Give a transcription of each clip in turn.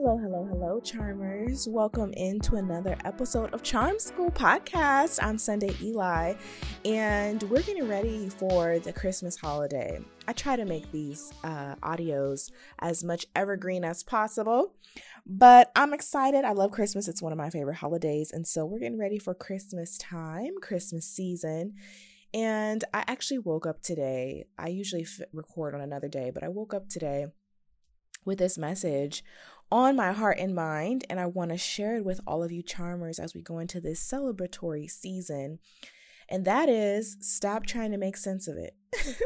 Hello, hello, hello, charmers. Welcome into another episode of Charm School Podcast. I'm Sunday Eli, and we're getting ready for the Christmas holiday. I try to make these uh, audios as much evergreen as possible, but I'm excited. I love Christmas, it's one of my favorite holidays, and so we're getting ready for Christmas time, Christmas season. And I actually woke up today. I usually f- record on another day, but I woke up today with this message on my heart and mind, and I want to share it with all of you charmers as we go into this celebratory season. And that is stop trying to make sense of it.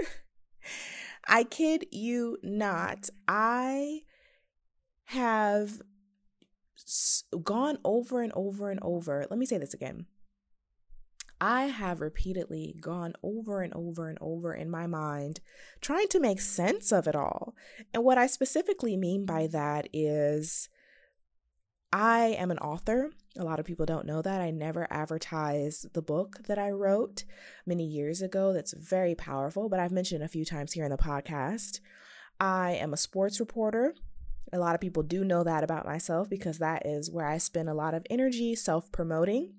I kid you not. I have gone over and over and over. Let me say this again. I have repeatedly gone over and over and over in my mind trying to make sense of it all. And what I specifically mean by that is I am an author. A lot of people don't know that. I never advertise the book that I wrote many years ago. That's very powerful, but I've mentioned a few times here in the podcast. I am a sports reporter. A lot of people do know that about myself because that is where I spend a lot of energy self promoting.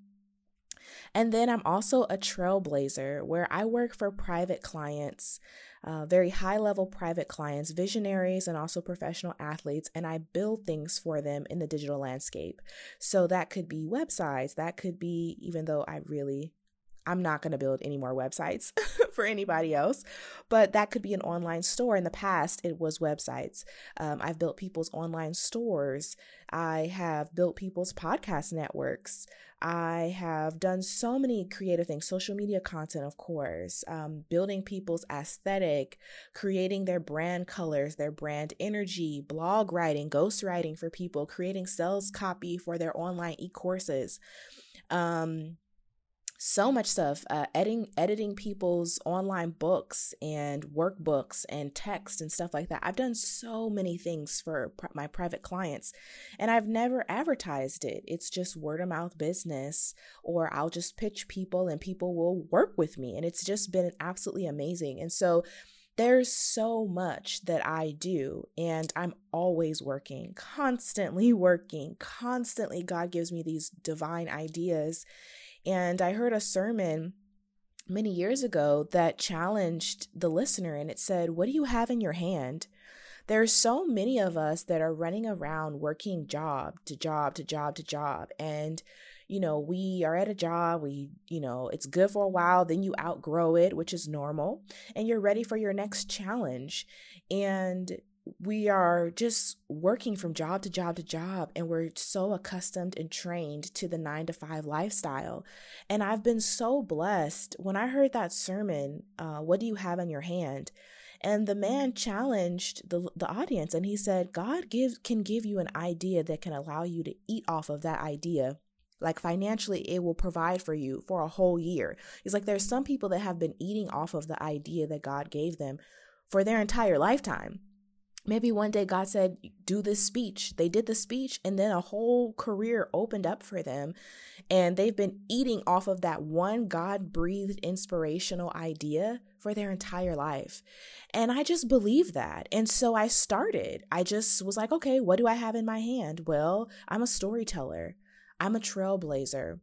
And then I'm also a trailblazer where I work for private clients, uh, very high level private clients, visionaries, and also professional athletes. And I build things for them in the digital landscape. So that could be websites, that could be, even though I really I'm not going to build any more websites for anybody else, but that could be an online store. In the past, it was websites. Um, I've built people's online stores. I have built people's podcast networks. I have done so many creative things, social media content, of course, um, building people's aesthetic, creating their brand colors, their brand energy, blog writing, ghostwriting for people, creating sales copy for their online e courses. Um, so much stuff uh, editing editing people's online books and workbooks and text and stuff like that i've done so many things for pr- my private clients and i've never advertised it it's just word of mouth business or i'll just pitch people and people will work with me and it's just been absolutely amazing and so there's so much that I do, and I'm always working, constantly working, constantly. God gives me these divine ideas. And I heard a sermon many years ago that challenged the listener and it said, What do you have in your hand? There's so many of us that are running around working job to job to job to job. And, you know, we are at a job, we, you know, it's good for a while, then you outgrow it, which is normal, and you're ready for your next challenge. And we are just working from job to job to job and we're so accustomed and trained to the 9 to 5 lifestyle. And i've been so blessed. When i heard that sermon uh, what do you have in your hand? And the man challenged the, the audience and he said god gives can give you an idea that can allow you to eat off of that idea. Like financially it will provide for you for a whole year. He's like there's some people that have been eating off of the idea that god gave them for their entire lifetime maybe one day God said, Do this speech. They did the speech, and then a whole career opened up for them. And they've been eating off of that one God breathed inspirational idea for their entire life. And I just believe that. And so I started. I just was like, okay, what do I have in my hand? Well, I'm a storyteller, I'm a trailblazer.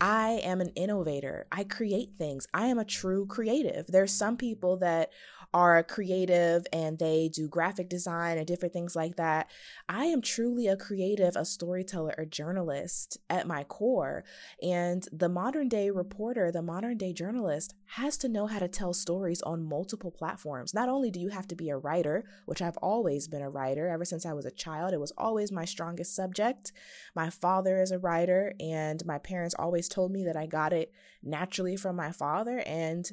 I am an innovator. I create things. I am a true creative. There's some people that are creative and they do graphic design and different things like that. I am truly a creative, a storyteller, a journalist at my core. And the modern day reporter, the modern day journalist has to know how to tell stories on multiple platforms. Not only do you have to be a writer, which I've always been a writer ever since I was a child, it was always my strongest subject. My father is a writer, and my parents always told me that I got it naturally from my father. And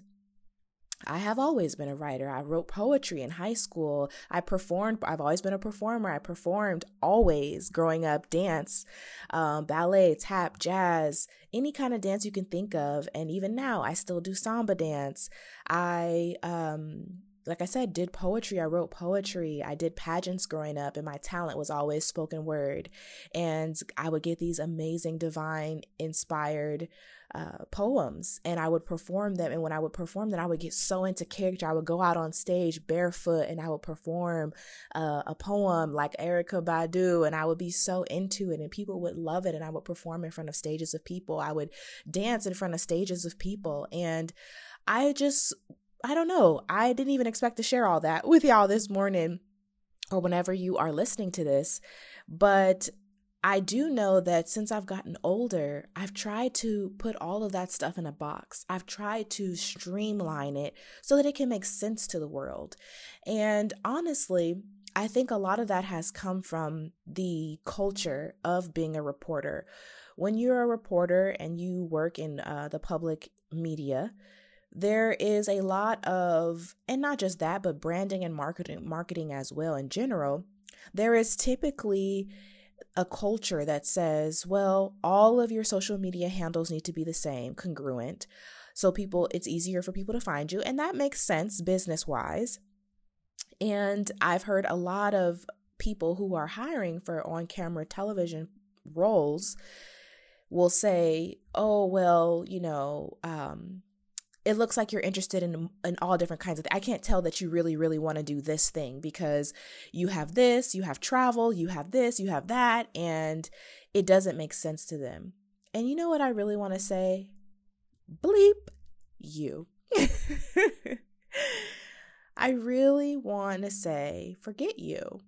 I have always been a writer. I wrote poetry in high school. I performed. I've always been a performer. I performed always growing up dance, um, ballet, tap, jazz, any kind of dance you can think of. And even now, I still do samba dance. I, um, like I said, did poetry. I wrote poetry. I did pageants growing up, and my talent was always spoken word. And I would get these amazing, divine, inspired uh, poems and I would perform them. And when I would perform them, I would get so into character. I would go out on stage barefoot and I would perform uh, a poem like Erykah Badu and I would be so into it and people would love it. And I would perform in front of stages of people. I would dance in front of stages of people. And I just, I don't know, I didn't even expect to share all that with y'all this morning or whenever you are listening to this. But I do know that since I've gotten older, I've tried to put all of that stuff in a box. I've tried to streamline it so that it can make sense to the world. And honestly, I think a lot of that has come from the culture of being a reporter. When you're a reporter and you work in uh, the public media, there is a lot of, and not just that, but branding and marketing, marketing as well in general. There is typically a culture that says, well, all of your social media handles need to be the same, congruent. So people it's easier for people to find you and that makes sense business-wise. And I've heard a lot of people who are hiring for on-camera television roles will say, "Oh, well, you know, um it looks like you're interested in in all different kinds of th- I can't tell that you really really want to do this thing because you have this, you have travel, you have this, you have that and it doesn't make sense to them. And you know what I really want to say? Bleep you. I really want to say forget you.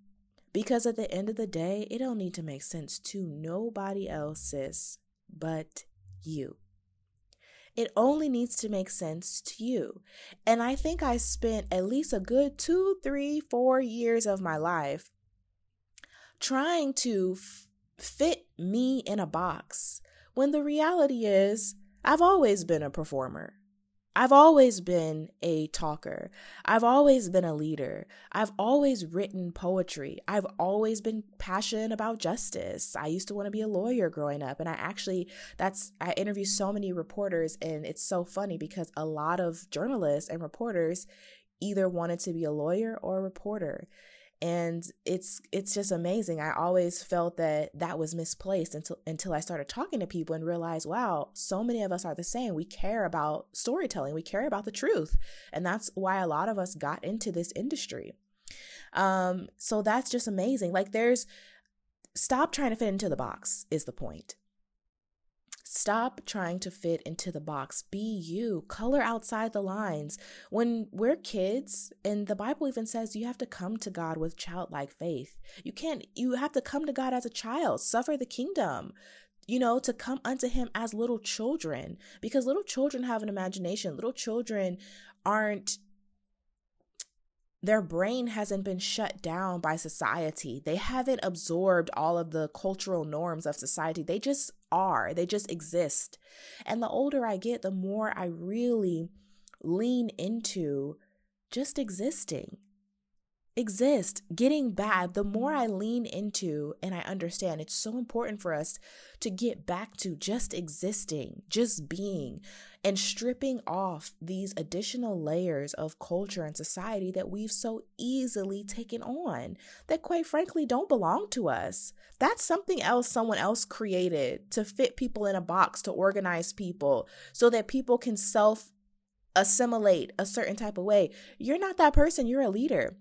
Because at the end of the day, it don't need to make sense to nobody else, sis, but you. It only needs to make sense to you. And I think I spent at least a good two, three, four years of my life trying to f- fit me in a box when the reality is I've always been a performer. I've always been a talker. I've always been a leader. I've always written poetry. I've always been passionate about justice. I used to want to be a lawyer growing up. And I actually, that's, I interview so many reporters, and it's so funny because a lot of journalists and reporters either wanted to be a lawyer or a reporter and it's it's just amazing. I always felt that that was misplaced until until i started talking to people and realized wow so many of us are the same. We care about storytelling. We care about the truth. And that's why a lot of us got into this industry. Um so that's just amazing. Like there's stop trying to fit into the box is the point Stop trying to fit into the box. Be you. Color outside the lines. When we're kids, and the Bible even says you have to come to God with childlike faith. You can't, you have to come to God as a child, suffer the kingdom you know, to come unto him as little children because little children have an imagination. Little children aren't their brain hasn't been shut down by society. They haven't absorbed all of the cultural norms of society. They just are, they just exist. And the older I get, the more I really lean into just existing exist, getting bad, the more I lean into and I understand it's so important for us to get back to just existing, just being, and stripping off these additional layers of culture and society that we've so easily taken on that, quite frankly, don't belong to us. That's something else someone else created to fit people in a box, to organize people so that people can self assimilate a certain type of way. You're not that person, you're a leader.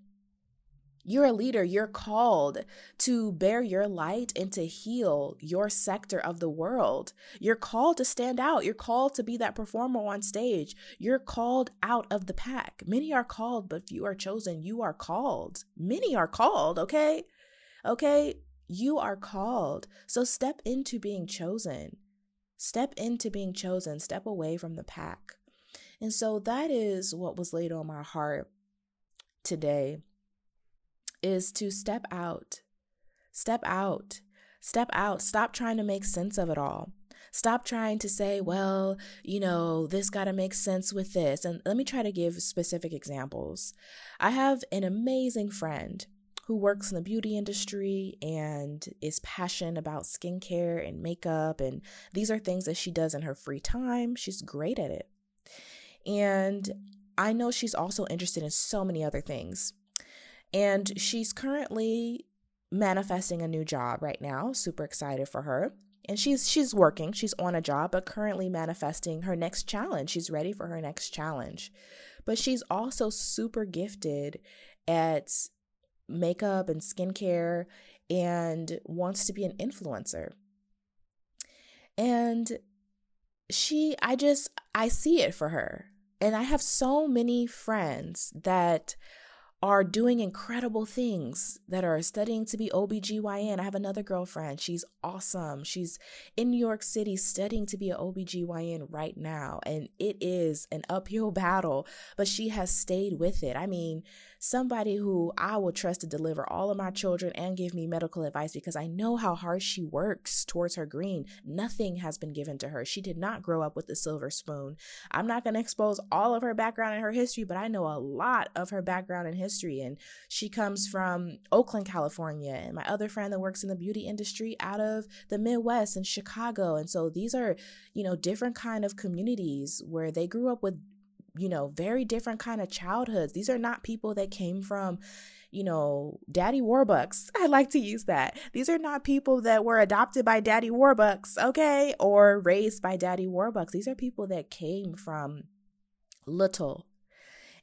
You're a leader. You're called to bear your light and to heal your sector of the world. You're called to stand out. You're called to be that performer on stage. You're called out of the pack. Many are called, but few are chosen. You are called. Many are called, okay? Okay? You are called. So step into being chosen. Step into being chosen. Step away from the pack. And so that is what was laid on my heart today is to step out. Step out. Step out. Stop trying to make sense of it all. Stop trying to say, well, you know, this got to make sense with this. And let me try to give specific examples. I have an amazing friend who works in the beauty industry and is passionate about skincare and makeup. And these are things that she does in her free time. She's great at it. And I know she's also interested in so many other things. And she's currently manifesting a new job right now. Super excited for her. and she's she's working. She's on a job but currently manifesting her next challenge. She's ready for her next challenge. But she's also super gifted at makeup and skincare and wants to be an influencer. And she i just i see it for her. And i have so many friends that are doing incredible things that are studying to be OBGYN. I have another girlfriend. She's awesome. She's in New York City studying to be an OBGYN right now. And it is an uphill battle, but she has stayed with it. I mean, somebody who I will trust to deliver all of my children and give me medical advice because I know how hard she works towards her green. Nothing has been given to her. She did not grow up with a silver spoon. I'm not going to expose all of her background and her history, but I know a lot of her background and history. And she comes from Oakland, California. And my other friend that works in the beauty industry out of the Midwest and Chicago. And so these are, you know, different kind of communities where they grew up with you know, very different kind of childhoods. These are not people that came from, you know, daddy warbucks. I like to use that. These are not people that were adopted by daddy warbucks, okay, or raised by daddy warbucks. These are people that came from little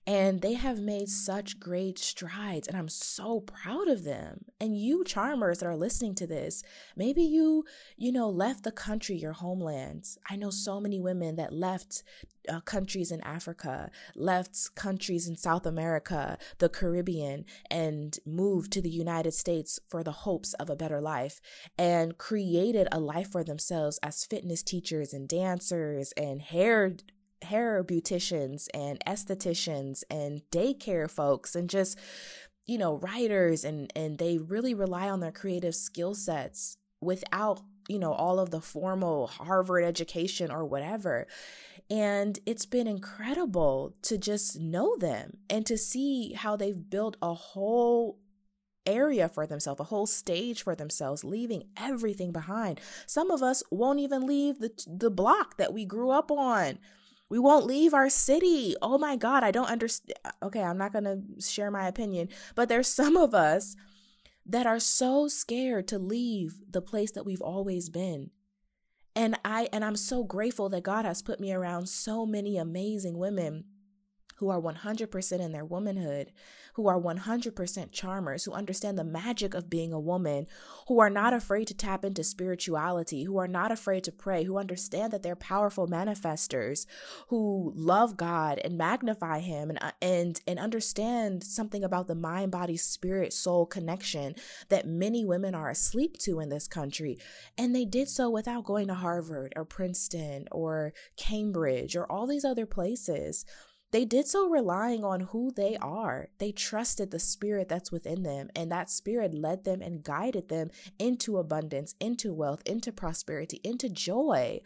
and they have made such great strides and i'm so proud of them. And you charmers that are listening to this maybe you you know left the country your homeland. I know so many women that left uh, countries in africa left countries in south america the caribbean and moved to the united states for the hopes of a better life and created a life for themselves as fitness teachers and dancers and hair hair beauticians and estheticians and daycare folks and just you know writers and and they really rely on their creative skill sets without you know all of the formal Harvard education or whatever and it's been incredible to just know them and to see how they've built a whole area for themselves, a whole stage for themselves, leaving everything behind. Some of us won't even leave the the block that we grew up on. We won't leave our city. Oh my God, I don't understand. Okay, I'm not going to share my opinion, but there's some of us that are so scared to leave the place that we've always been. And I and I'm so grateful that God has put me around so many amazing women who are 100% in their womanhood, who are 100% charmers, who understand the magic of being a woman, who are not afraid to tap into spirituality, who are not afraid to pray, who understand that they're powerful manifestors, who love God and magnify him and uh, and and understand something about the mind body spirit soul connection that many women are asleep to in this country. And they did so without going to Harvard or Princeton or Cambridge or all these other places. They did so relying on who they are. They trusted the spirit that's within them, and that spirit led them and guided them into abundance, into wealth, into prosperity, into joy.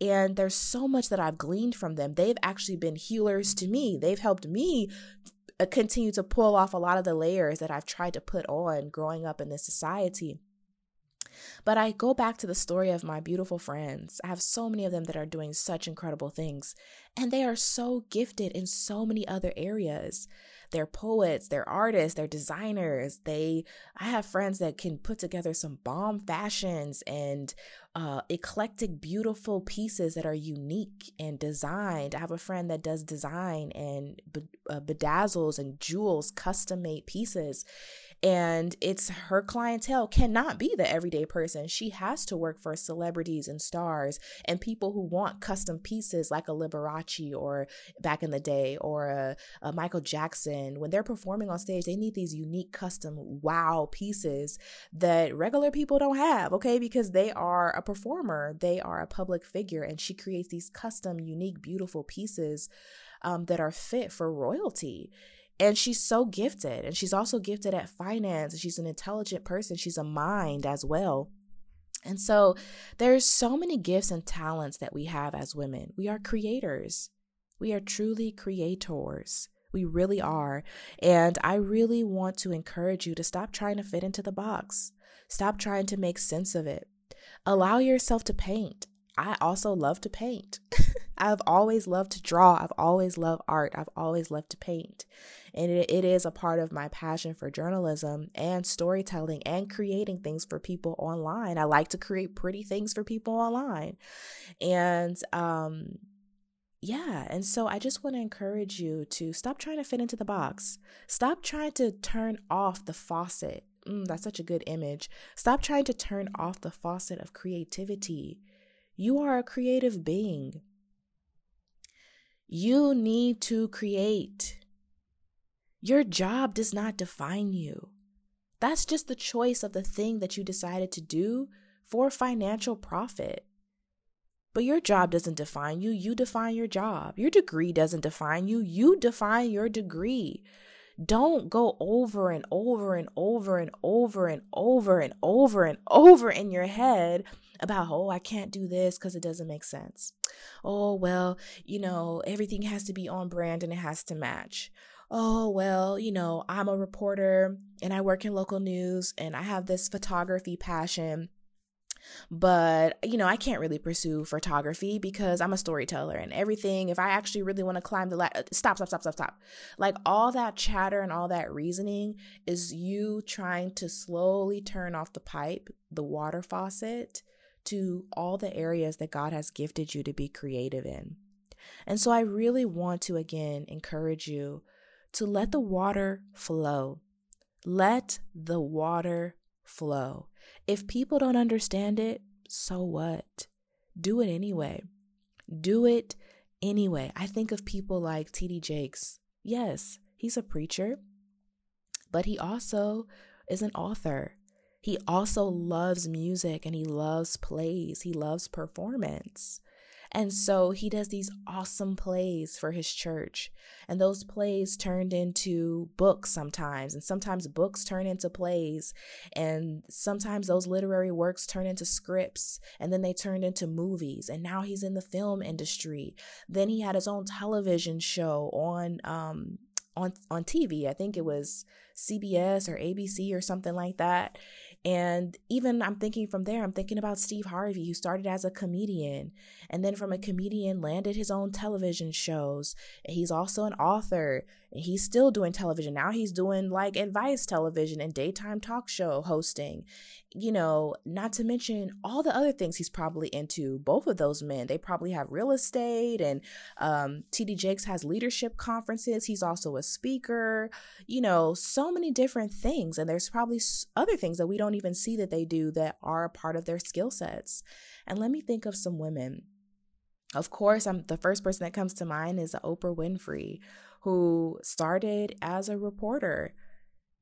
And there's so much that I've gleaned from them. They've actually been healers to me. They've helped me uh, continue to pull off a lot of the layers that I've tried to put on growing up in this society. But I go back to the story of my beautiful friends. I have so many of them that are doing such incredible things, and they are so gifted in so many other areas. They're poets, they're artists, they're designers. They I have friends that can put together some bomb fashions and uh, eclectic, beautiful pieces that are unique and designed. I have a friend that does design and uh, bedazzles and jewels, custom made pieces and it's her clientele cannot be the everyday person. She has to work for celebrities and stars and people who want custom pieces like a liberace or back in the day or a, a michael jackson. When they're performing on stage they need these unique custom wow pieces that regular people don't have okay? Because they are a performer they are a public figure and she creates these custom unique beautiful pieces um, that are fit for royalty and she's so gifted. And she's also gifted at finance. And She's an intelligent person. She's a mind as well. And so there's so many gifts and talents that we have as women. We are creators. We are truly creators. We really are. And I really want to encourage you to stop trying to fit into the box. Stop trying to make sense of it. Allow yourself to paint. I also love to paint. I've always loved to draw. I've always loved art. I've always loved to paint. And it, it is a part of my passion for journalism and storytelling and creating things for people online. I like to create pretty things for people online. And, um, yeah, and so I just want to encourage you to stop trying to fit into the box. Stop trying to turn off the faucet. Mm, that's such a good image. Stop trying to turn off the faucet of creativity. You are a creative being. You need to create. Your job does not define you. That's just the choice of the thing that you decided to do for financial profit. But your job doesn't define you. You define your job. Your degree doesn't define you. You define your degree. Don't go over and over and over and over and over and over and over in your head about, oh, I can't do this because it doesn't make sense. Oh, well, you know, everything has to be on brand and it has to match. Oh, well, you know, I'm a reporter and I work in local news and I have this photography passion but, you know, I can't really pursue photography because I'm a storyteller and everything. If I actually really want to climb the ladder, uh, stop, stop, stop, stop, stop. Like all that chatter and all that reasoning is you trying to slowly turn off the pipe, the water faucet, to all the areas that God has gifted you to be creative in. And so I really want to again encourage you to let the water flow. Let the water flow. If people don't understand it, so what? Do it anyway. Do it anyway. I think of people like T.D. Jakes. Yes, he's a preacher, but he also is an author. He also loves music and he loves plays. He loves performance. And so he does these awesome plays for his church. And those plays turned into books sometimes. And sometimes books turn into plays. And sometimes those literary works turn into scripts. And then they turned into movies. And now he's in the film industry. Then he had his own television show on um on on TV. I think it was CBS or ABC or something like that. And even I'm thinking from there, I'm thinking about Steve Harvey, who started as a comedian and then from a comedian landed his own television shows. He's also an author. He's still doing television. Now he's doing like advice television and daytime talk show hosting you know, not to mention all the other things he's probably into. Both of those men, they probably have real estate, and um, TD Jakes has leadership conferences. He's also a speaker, you know, so many different things. And there's probably other things that we don't even see that they do that are a part of their skill sets. And let me think of some women. Of course, I'm the first person that comes to mind is Oprah Winfrey, who started as a reporter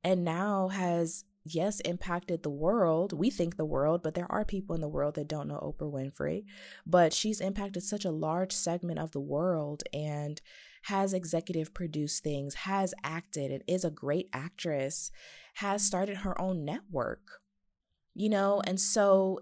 and now has yes, impacted the world. We think the world, but there are people in the world that don't know Oprah Winfrey. But she's impacted such a large segment of the world and has executive produced things, has acted, and is a great actress, has started her own network, you know, and so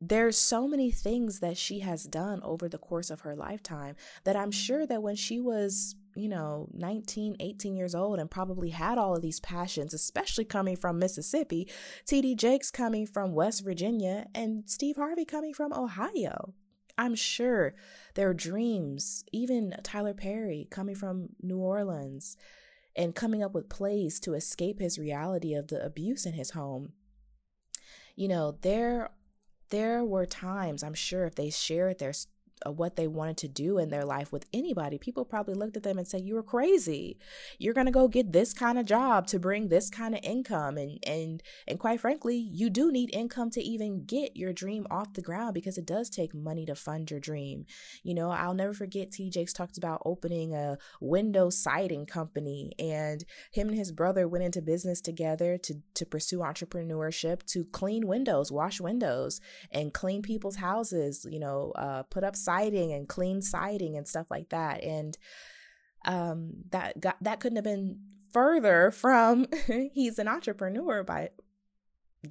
there's so many things that she has done over the course of her lifetime that I'm sure that when she was you know, 19, 18 years old and probably had all of these passions, especially coming from Mississippi, TD Jakes coming from West Virginia, and Steve Harvey coming from Ohio. I'm sure their dreams, even Tyler Perry coming from New Orleans and coming up with plays to escape his reality of the abuse in his home. You know, there there were times, I'm sure if they shared their what they wanted to do in their life with anybody, people probably looked at them and said, "You were crazy. You're going to go get this kind of job to bring this kind of income." And and and quite frankly, you do need income to even get your dream off the ground because it does take money to fund your dream. You know, I'll never forget T. Jakes talked about opening a window siding company, and him and his brother went into business together to to pursue entrepreneurship to clean windows, wash windows, and clean people's houses. You know, uh, put up siding and clean siding and stuff like that. And um, that got that couldn't have been further from he's an entrepreneur by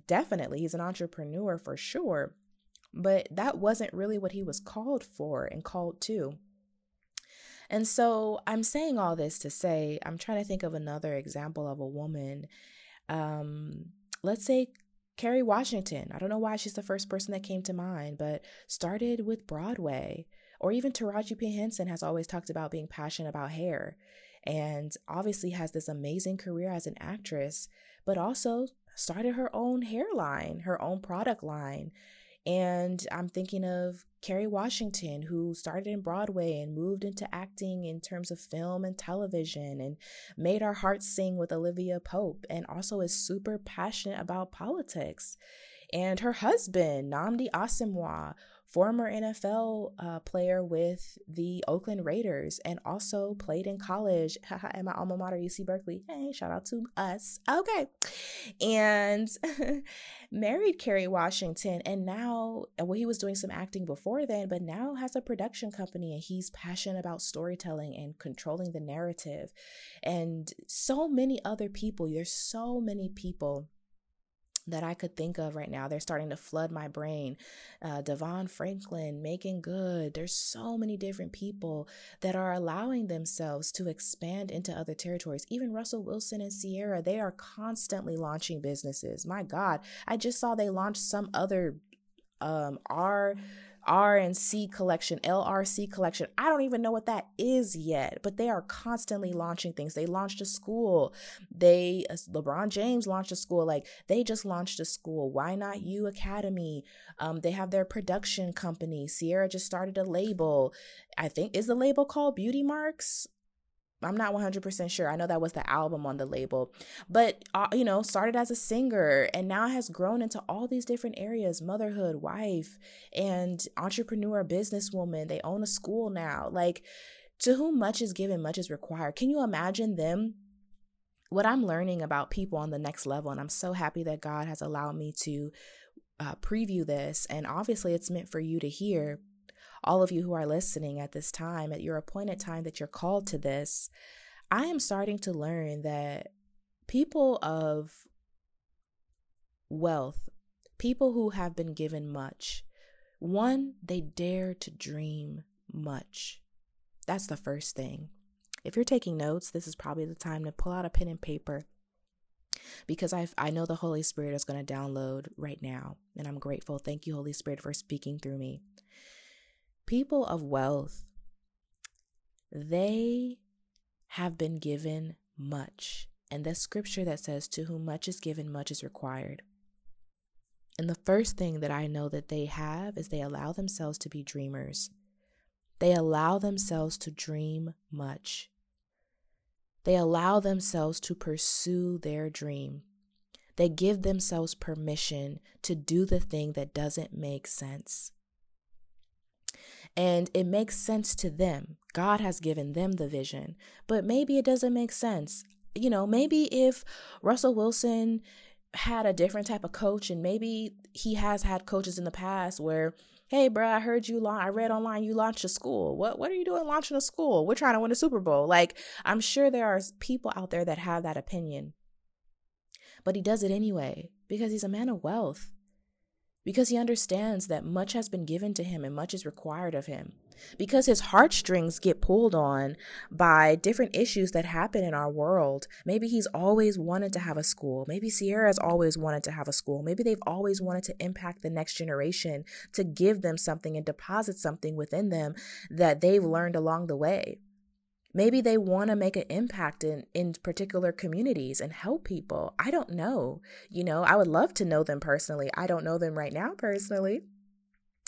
definitely he's an entrepreneur for sure but that wasn't really what he was called for and called to and so i'm saying all this to say i'm trying to think of another example of a woman um let's say Kerry Washington, I don't know why she's the first person that came to mind, but started with Broadway. Or even Taraji P. Henson has always talked about being passionate about hair and obviously has this amazing career as an actress, but also started her own hairline, her own product line. And I'm thinking of Kerry Washington, who started in Broadway and moved into acting in terms of film and television and made our hearts sing with Olivia Pope, and also is super passionate about politics. And her husband, Nnamdi Asomugha, former NFL uh, player with the Oakland Raiders and also played in college at my alma mater, UC Berkeley. Hey, shout out to us. Okay. And married Kerry Washington. And now, well, he was doing some acting before then, but now has a production company and he's passionate about storytelling and controlling the narrative. And so many other people, there's so many people that I could think of right now. They're starting to flood my brain. Uh, DeVon Franklin, Making Good. There's so many different people that are allowing themselves to expand into other territories. Even Russell Wilson and Ciara, they are constantly launching businesses. My God, I just saw they launched some other um R R and C collection, LRC collection. I don't even know what that is yet, but they are constantly launching things. They launched a school. They LeBron James launched a school. Like they just launched a school. Why not you Academy? Um, they have their production company. Ciara just started a label. I think is the label called Beauty Marks. I'm not 100% sure. I know that was the album on the label, but uh, you know, started as a singer and now has grown into all these different areas motherhood, wife, and entrepreneur, businesswoman. They own a school now. Like, to whom much is given, much is required. Can you imagine them? What I'm learning about people on the next level, and I'm so happy that God has allowed me to uh, preview this. And obviously, it's meant for you to hear all of you who are listening at this time, at your appointed time that you're called to this, I am starting to learn that people of wealth, people who have been given much, one, they dare to dream much. That's the first thing. If you're taking notes, this is probably the time to pull out a pen and paper because I I know the Holy Spirit is going to download right now and I'm grateful. Thank you Holy Spirit for speaking through me people of wealth, they have been given much. And the scripture that says, To whom much is given, much is required. And the first thing that I know that they have is they allow themselves to be dreamers. They allow themselves to dream much. They allow themselves to pursue their dream. They give themselves permission to do the thing that doesn't make sense and it makes sense to them. God has given them the vision, but maybe it doesn't make sense. You know, maybe if Russell Wilson had a different type of coach, and maybe he has had coaches in the past where, hey, bro, I heard you launch, I read online you launched a school. What what are you doing launching a school? We're trying to win a Super Bowl. Like, I'm sure there are people out there that have that opinion. But he does it anyway because he's a man of wealth because he understands that much has been given to him and much is required of him. Because his heartstrings get pulled on by different issues that happen in our world. Maybe he's always wanted to have a school. Maybe Ciara's always wanted to have a school. Maybe they've always wanted to impact the next generation, to give them something and deposit something within them that they've learned along the way. Maybe they want to make an impact in, in particular communities and help people. I don't know. You know, I would love to know them personally. I don't know them right now personally.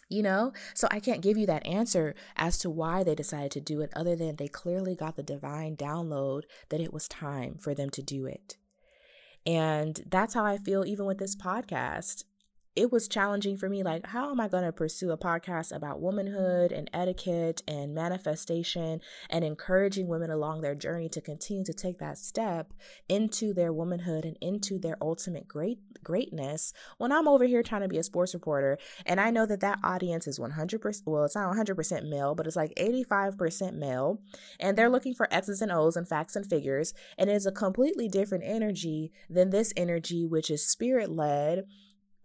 You know, so I can't give you that answer as to why they decided to do it, other than they clearly got the divine download that it was time for them to do it. And that's how I feel even with this podcast it was challenging for me like how am i going to pursue a podcast about womanhood and etiquette and manifestation and encouraging women along their journey to continue to take that step into their womanhood and into their ultimate great greatness when i'm over here trying to be a sports reporter? And i know that that audience is 100% well it's not 100% male but it's like 85% male and they're looking for x's and o's and facts and figures and it's a completely different energy than this energy which is spirit led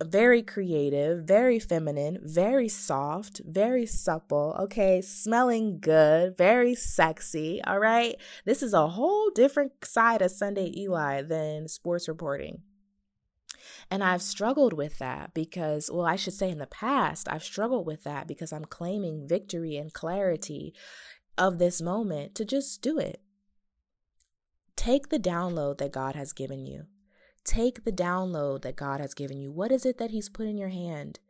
very creative, very feminine, very soft, very supple, okay, smelling good, very sexy, all right? This is a whole different side of Sunday Eli than sports reporting. And I've struggled with that because, well, I should say in the past, I've struggled with that because I'm claiming victory and clarity of this moment to just do it. Take the download that God has given you. Take the download that God has given you. What is it that He's put in your hand?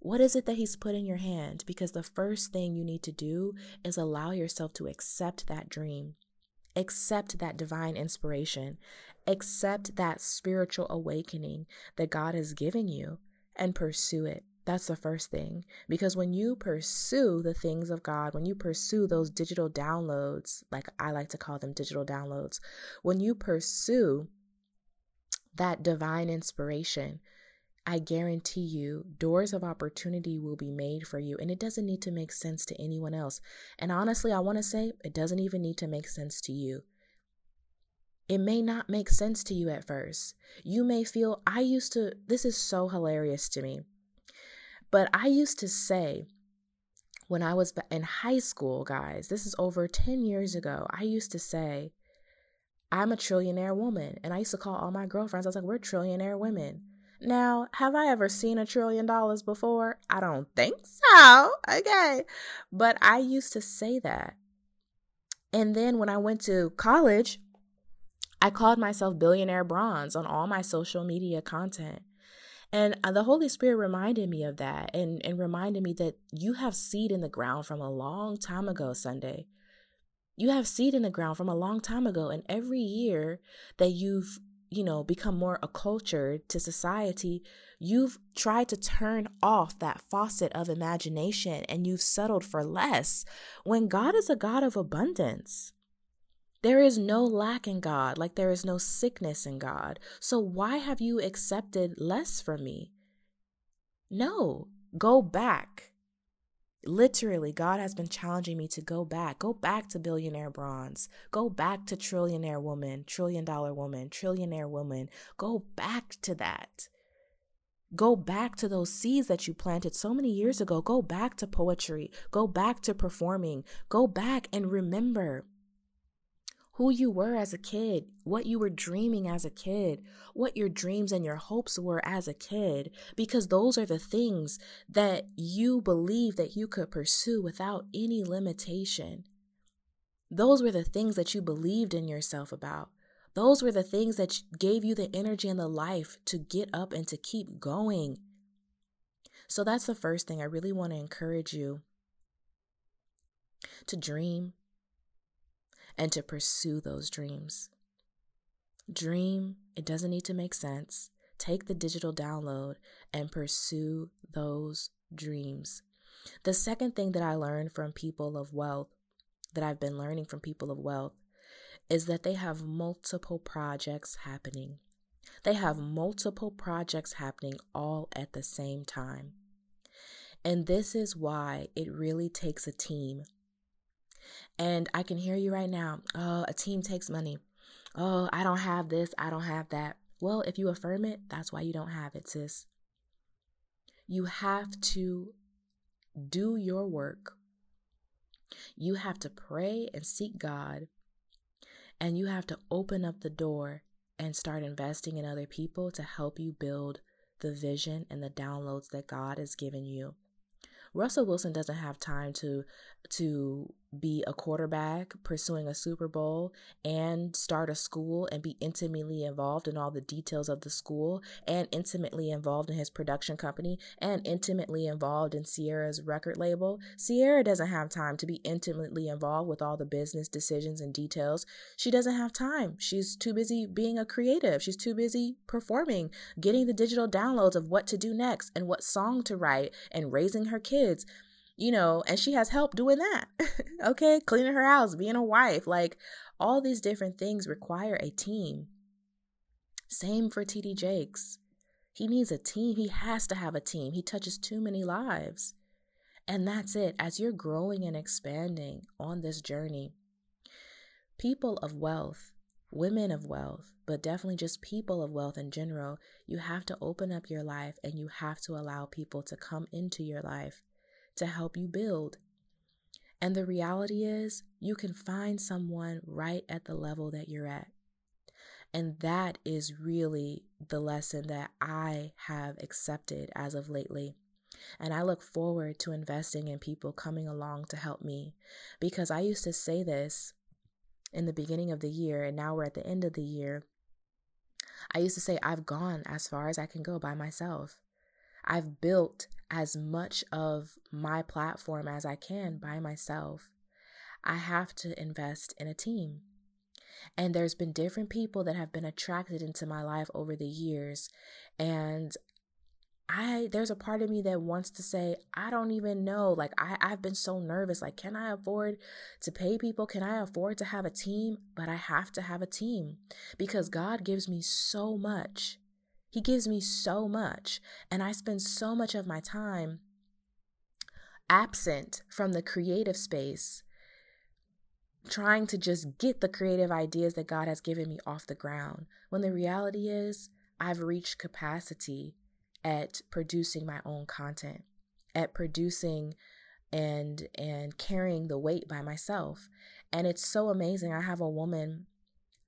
What is it that He's put in your hand? Because the first thing you need to do is allow yourself to accept that dream, accept that divine inspiration, accept that spiritual awakening that God has given you, and pursue it. That's the first thing. Because when you pursue the things of God, when you pursue those digital downloads, like I like to call them digital downloads, when you pursue that divine inspiration, I guarantee you, doors of opportunity will be made for you. And it doesn't need to make sense to anyone else. And honestly, I want to say it doesn't even need to make sense to you. It may not make sense to you at first. You may feel, I used to, this is so hilarious to me. But I used to say, when I was in high school, guys, this is over 10 years ago, I used to say, I'm a trillionaire woman. And I used to call all my girlfriends, I was like, we're trillionaire women. Now, have I ever seen a trillion dollars before? I don't think so. Okay. But I used to say that. And then when I went to college, I called myself Billionaire Bronze on all my social media content. And uh, the Holy Spirit reminded me of that and, and reminded me that you have seed in the ground from a long time ago, Sunday. You have seed in the ground from a long time ago. And every year that you've, you know, become more acculturated to society, you've tried to turn off that faucet of imagination and you've settled for less when God is a God of abundance. There is no lack in God, like there is no sickness in God. So why have you accepted less from me? No, go back. Literally, God has been challenging me to go back. Go back to billionaire bronze. Go back to trillionaire woman, trillion dollar woman, trillionaire woman. Go back to that. Go back to those seeds that you planted so many years ago. Go back to poetry. Go back to performing. Go back and remember who you were as a kid, what you were dreaming as a kid, what your dreams and your hopes were as a kid, because those are the things that you believe that you could pursue without any limitation. Those were the things that you believed in yourself about. Those were the things that gave you the energy and the life to get up and to keep going. So that's the first thing I really want to encourage you to dream, and to pursue those dreams. Dream, it doesn't need to make sense. Take the digital download and pursue those dreams. The second thing that I learned from people of wealth, that I've been learning from people of wealth, is that they have multiple projects happening. They have multiple projects happening all at the same time. And this is why it really takes a team and I can hear you right now. Oh, a team takes money. Oh, I don't have this. I don't have that. Well, if you affirm it, that's why you don't have it, sis. You have to do your work. You have to pray and seek God. And you have to open up the door and start investing in other people to help you build the vision and the downloads that God has given you. Russell Wilson doesn't have time to to be a quarterback pursuing a Super Bowl and start a school and be intimately involved in all the details of the school and intimately involved in his production company and intimately involved in Ciara's record label. Sierra doesn't have time to be intimately involved with all the business decisions and details. She doesn't have time. She's too busy being a creative. She's too busy performing, getting the digital downloads of what to do next and what song to write and raising her kids you know, and she has help doing that. okay, cleaning her house, being a wife, like all these different things require a team. Same for TD Jakes. He needs a team. He has to have a team. He touches too many lives. And that's it. As you're growing and expanding on this journey, people of wealth, women of wealth, but definitely just people of wealth in general, you have to open up your life and you have to allow people to come into your life to help you build. And the reality is, you can find someone right at the level that you're at. And that is really the lesson that I have accepted as of lately. And I look forward to investing in people coming along to help me because I used to say this in the beginning of the year, and now we're at the end of the year. I used to say, I've gone as far as I can go by myself. I've built as much of my platform as I can by myself. I have to invest in a team. And there's been different people that have been attracted into my life over the years. And I there's a part of me that wants to say, I don't even know. Like I, I've been so nervous. Like, can I afford to pay people? Can I afford to have a team? But I have to have a team because God gives me so much. He gives me so much. And I spend so much of my time absent from the creative space, trying to just get the creative ideas that God has given me off the ground. When the reality is, I've reached capacity at producing my own content, at producing and and carrying the weight by myself. And it's so amazing. I have a woman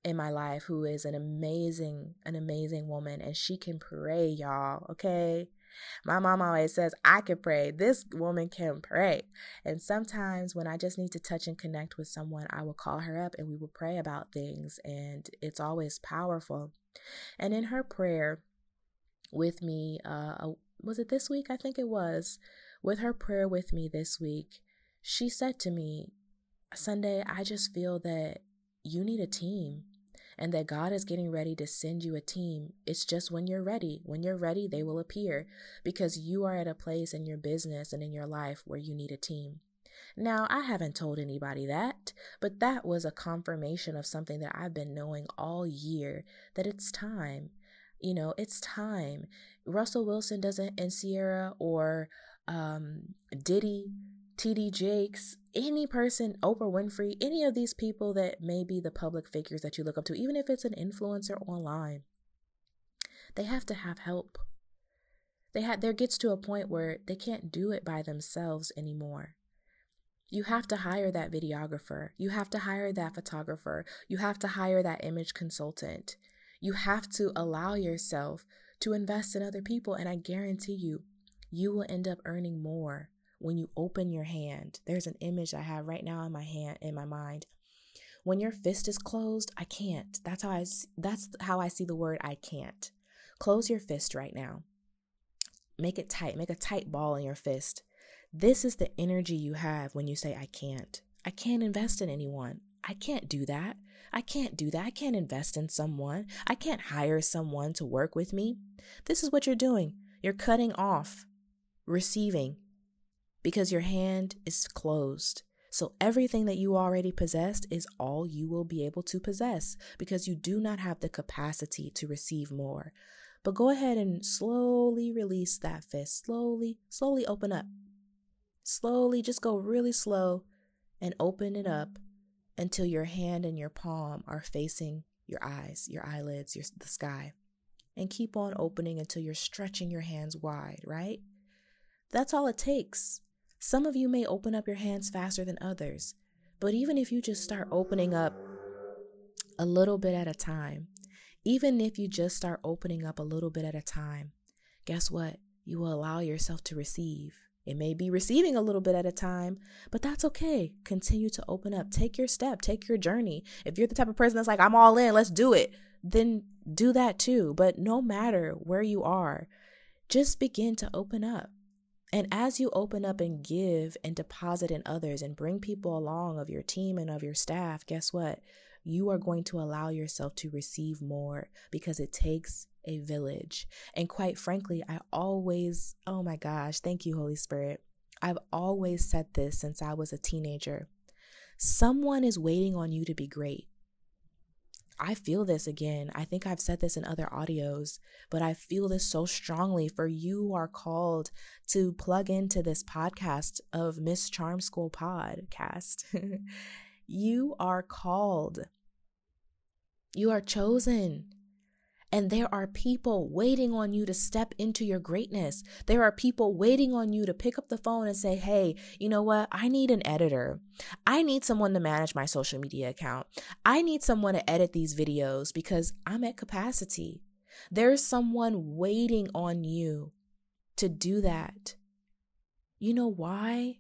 in my life who is an amazing an amazing woman and she can pray, y'all, okay? My mom always says, I can pray. This woman can pray. And sometimes when I just need to touch and connect with someone, I will call her up and we will pray about things. And it's always powerful. And in her prayer, with me. Uh, was it this week? I think it was. With her prayer with me this week, she said to me, Sunday, I just feel that you need a team and that God is getting ready to send you a team. It's just when you're ready. When you're ready, they will appear because you are at a place in your business and in your life where you need a team. Now, I haven't told anybody that, but that was a confirmation of something that I've been knowing all year that it's time. You know, it's time. Russell Wilson doesn't, and Ciara or um, Diddy, TD Jakes, any person, Oprah Winfrey, any of these people that may be the public figures that you look up to, even if it's an influencer online, they have to have help. They have there gets to a point where they can't do it by themselves anymore. You have to hire that videographer. You have to hire that photographer. You have to hire that image consultant. You have to allow yourself to invest in other people. And I guarantee you, you will end up earning more when you open your hand. There's an image I have right now in my hand, in my mind. When your fist is closed, I can't. That's how I, that's how I see the word I can't. Close your fist right now. Make it tight. Make a tight ball in your fist. This is the energy you have when you say, I can't. I can't invest in anyone. I can't do that. I can't do that. I can't invest in someone. I can't hire someone to work with me. This is what you're doing. You're cutting off receiving because your hand is closed. So everything that you already possessed is all you will be able to possess because you do not have the capacity to receive more. But go ahead and slowly release that fist. Slowly, slowly open up. Slowly, just go really slow and open it up until your hand and your palm are facing your eyes, your eyelids, your, the sky. And keep on opening until you're stretching your hands wide, right? That's all it takes. Some of you may open up your hands faster than others, but even if you just start opening up a little bit at a time, even if you just start opening up a little bit at a time, guess what? You will allow yourself to receive. It may be receiving a little bit at a time, but that's okay. Continue to open up. Take your step, take your journey. If you're the type of person that's like, I'm all in, let's do it, then do that too. But no matter where you are, just begin to open up. And as you open up and give and deposit in others and bring people along of your team and of your staff, guess what? You are going to allow yourself to receive more because it takes a village. And quite frankly, I always, oh my gosh, thank you, Holy Spirit. I've always said this since I was a teenager. Someone is waiting on you to be great. I feel this again. I think I've said this in other audios, but I feel this so strongly for you are called to plug into this podcast of Miss Charm School podcast. you are called. You are chosen. And there are people waiting on you to step into your greatness. There are people waiting on you to pick up the phone and say, Hey, you know what? I need an editor. I need someone to manage my social media account. I need someone to edit these videos because I'm at capacity. There's someone waiting on you to do that. You know why?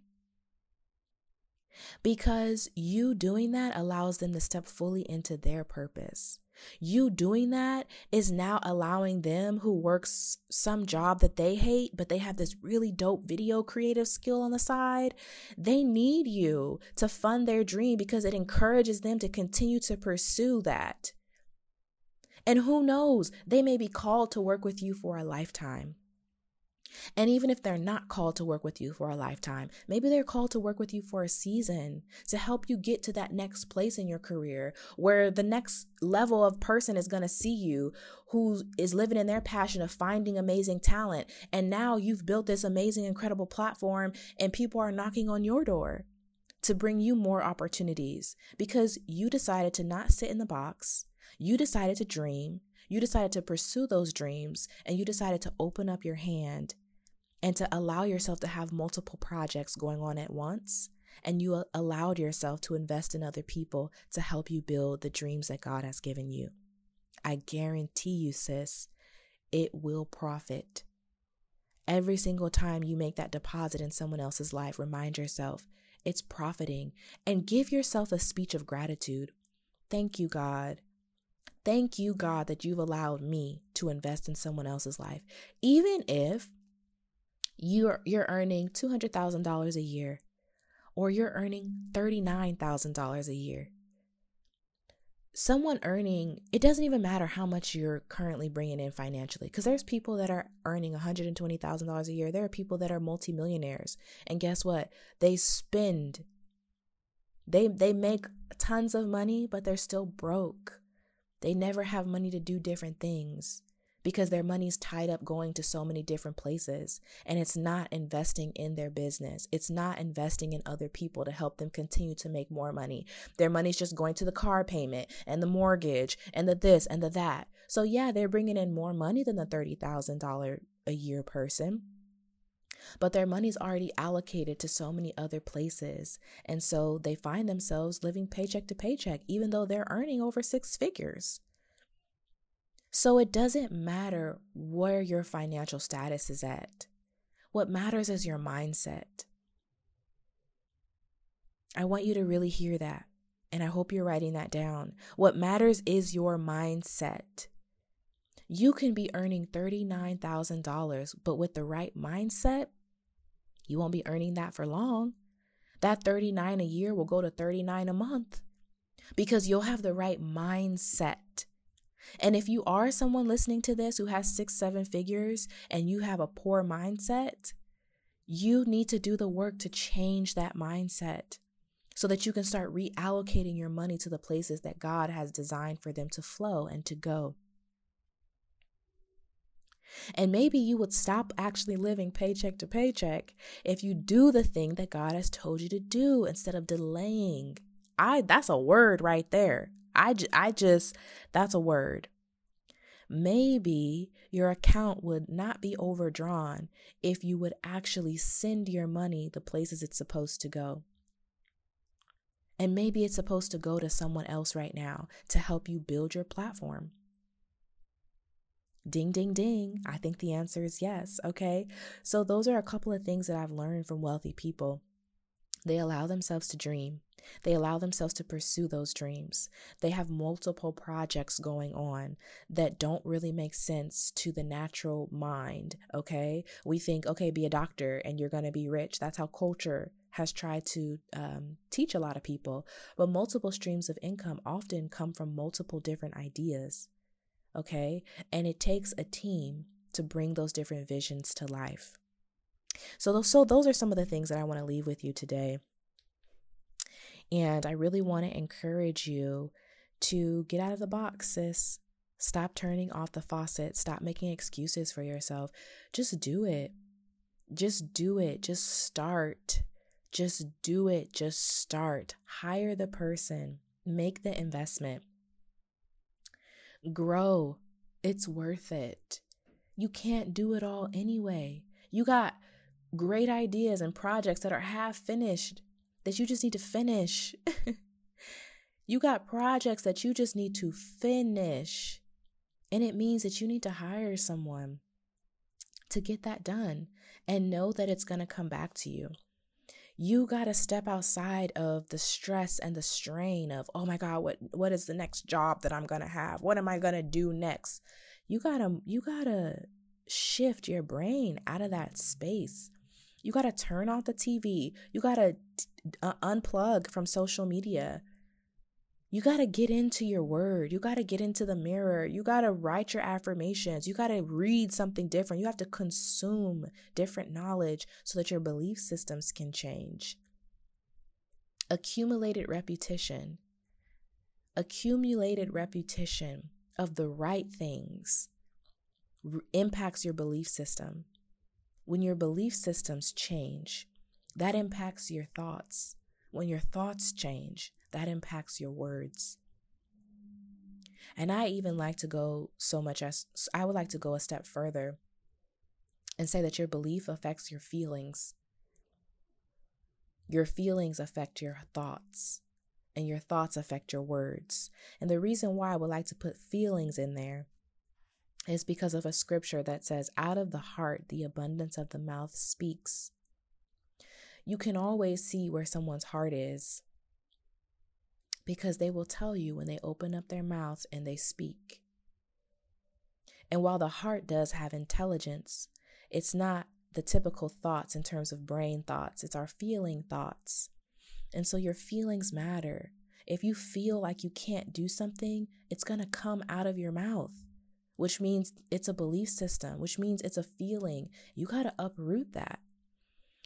Because you doing that allows them to step fully into their purpose. You doing that is now allowing them who works some job that they hate, but they have this really dope video creative skill on the side. They need you to fund their dream because it encourages them to continue to pursue that. And who knows, they may be called to work with you for a lifetime. And even if they're not called to work with you for a lifetime, maybe they're called to work with you for a season to help you get to that next place in your career where the next level of person is going to see you who is living in their passion of finding amazing talent. And now you've built this amazing, incredible platform, and people are knocking on your door to bring you more opportunities because you decided to not sit in the box. You decided to dream. You decided to pursue those dreams and you decided to open up your hand and to allow yourself to have multiple projects going on at once. And you uh, allowed yourself to invest in other people to help you build the dreams that God has given you. I guarantee you, sis, it will profit. Every single time you make that deposit in someone else's life, remind yourself it's profiting and give yourself a speech of gratitude. Thank you, God. Thank you, God, that you've allowed me to invest in someone else's life. Even if you're you're earning $200,000 a year or you're earning $39,000 a year. Someone earning, it doesn't even matter how much you're currently bringing in financially because there's people that are earning $120,000 a year. There are people that are multimillionaires. And guess what? They spend they they make tons of money, but they're still broke. They never have money to do different things because their money's tied up going to so many different places and it's not investing in their business. It's not investing in other people to help them continue to make more money. Their money's just going to the car payment and the mortgage and the this and the that. So yeah, they're bringing in more money than the $30,000 a year person. But their money's already allocated to so many other places. And so they find themselves living paycheck to paycheck, even though they're earning over six figures. So it doesn't matter where your financial status is at. What matters is your mindset. I want you to really hear that. And I hope you're writing that down. What matters is your mindset. You can be earning $39,000, but with the right mindset, you won't be earning that for long. That 39 a year will go to 39 a month because you'll have the right mindset. And if you are someone listening to this who has six, seven figures and you have a poor mindset, you need to do the work to change that mindset so that you can start reallocating your money to the places that God has designed for them to flow and to go. And maybe you would stop actually living paycheck to paycheck if you do the thing that God has told you to do instead of delaying. I that's a word right there. I, I just, that's a word. Maybe your account would not be overdrawn if you would actually send your money the places it's supposed to go. And maybe it's supposed to go to someone else right now to help you build your platform. Ding, ding, ding. I think the answer is yes. Okay. So, those are a couple of things that I've learned from wealthy people. They allow themselves to dream. They allow themselves to pursue those dreams. They have multiple projects going on that don't really make sense to the natural mind. Okay. We think, okay, be a doctor and you're going to be rich. That's how culture has tried to um, teach a lot of people. But multiple streams of income often come from multiple different ideas. Okay. And it takes a team to bring those different visions to life. So those, so those are some of the things that I want to leave with you today. And I really want to encourage you to get out of the box, sis. Stop turning off the faucet. Stop making excuses for yourself. Just do it. Just do it. Just start. Just do it. Just start. Hire the person. Make the investment. Grow. It's worth it. You can't do it all anyway. You got great ideas and projects that are half finished that you just need to finish. you got projects that you just need to finish. And it means that you need to hire someone to get that done and know that it's going to come back to you. You got to step outside of the stress and the strain of, "Oh my god, what what is the next job that I'm going to have? What am I going to do next?" You got to you got to shift your brain out of that space. You got to turn off the TV. You got to uh, unplug from social media. You got to get into your word. You got to get into the mirror. You got to write your affirmations. You got to read something different. You have to consume different knowledge so that your belief systems can change. Accumulated repetition. Accumulated repetition of the right things impacts your belief system. When your belief systems change, that impacts your thoughts. When your thoughts change, that impacts your words. And I even like to go so much as I would like to go a step further and say that your belief affects your feelings. Your feelings affect your thoughts, and your thoughts affect your words. And the reason why I would like to put feelings in there is because of a scripture that says, Out of the heart, the abundance of the mouth speaks. You can always see where someone's heart is because they will tell you when they open up their mouth and they speak. And while the heart does have intelligence, it's not the typical thoughts in terms of brain thoughts, it's our feeling thoughts. And so your feelings matter. If you feel like you can't do something, it's going to come out of your mouth, which means it's a belief system, which means it's a feeling. You got to uproot that,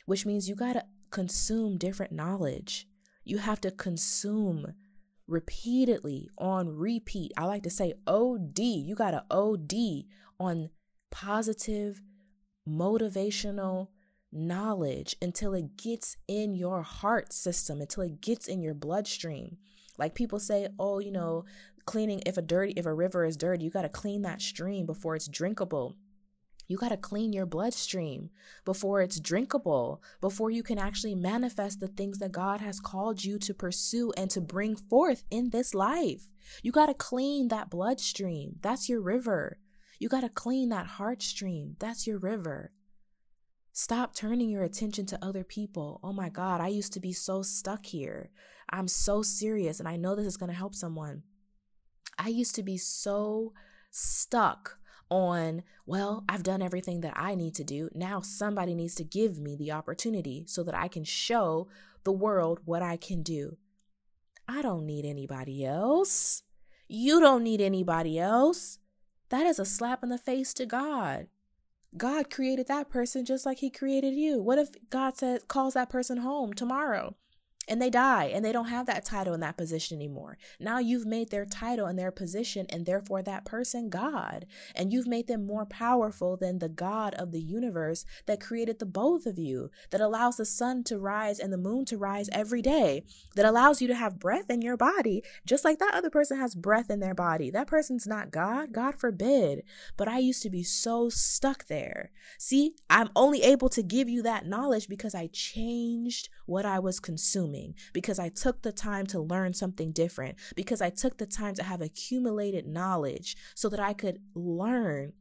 which means you got to consume different knowledge. You have to consume repeatedly on repeat. I like to say OD. You got to OD on positive, motivational knowledge until it gets in your heart system, until it gets in your bloodstream. Like people say, oh, you know, cleaning if a dirty if a river is dirty, you got to clean that stream before it's drinkable. You got to clean your bloodstream before it's drinkable, before you can actually manifest the things that God has called you to pursue and to bring forth in this life. You got to clean that bloodstream. That's your river. You got to clean that heart stream. That's your river. Stop turning your attention to other people. Oh my God, I used to be so stuck here. I'm so serious, and I know this is going to help someone. I used to be so stuck on, well, I've done everything that I need to do. Now somebody needs to give me the opportunity so that I can show the world what I can do. I don't need anybody else. You don't need anybody else. That is a slap in the face to God. God created that person just like he created you. What if God says calls that person home tomorrow? And they die and they don't have that title and that position anymore. Now you've made their title and their position and therefore that person God. And you've made them more powerful than the God of the universe that created the both of you, that allows the sun to rise and the moon to rise every day, that allows you to have breath in your body, just like that other person has breath in their body. That person's not God, God forbid. But I used to be so stuck there. See, I'm only able to give you that knowledge because I changed what I was consuming because I took the time to learn something different, because I took the time to have accumulated knowledge so that I could learn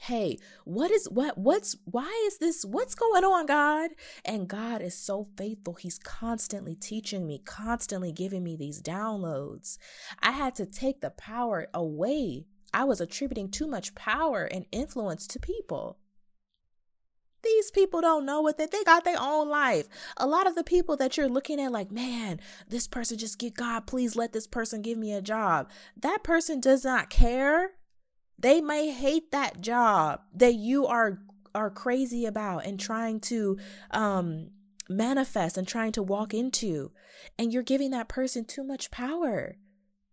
hey what is what what's why is this what's going on god? And god is so faithful. He's constantly teaching me constantly giving me these downloads. I had to take the power away. I was attributing too much power and influence to people these people don't know what they, they got their own life. A lot of the people that you're looking at, like, man, this person just get God, please let this person give me a job. That person does not care. They may hate that job that you are are crazy about and trying to um manifest and trying to walk into. And you're giving that person too much power.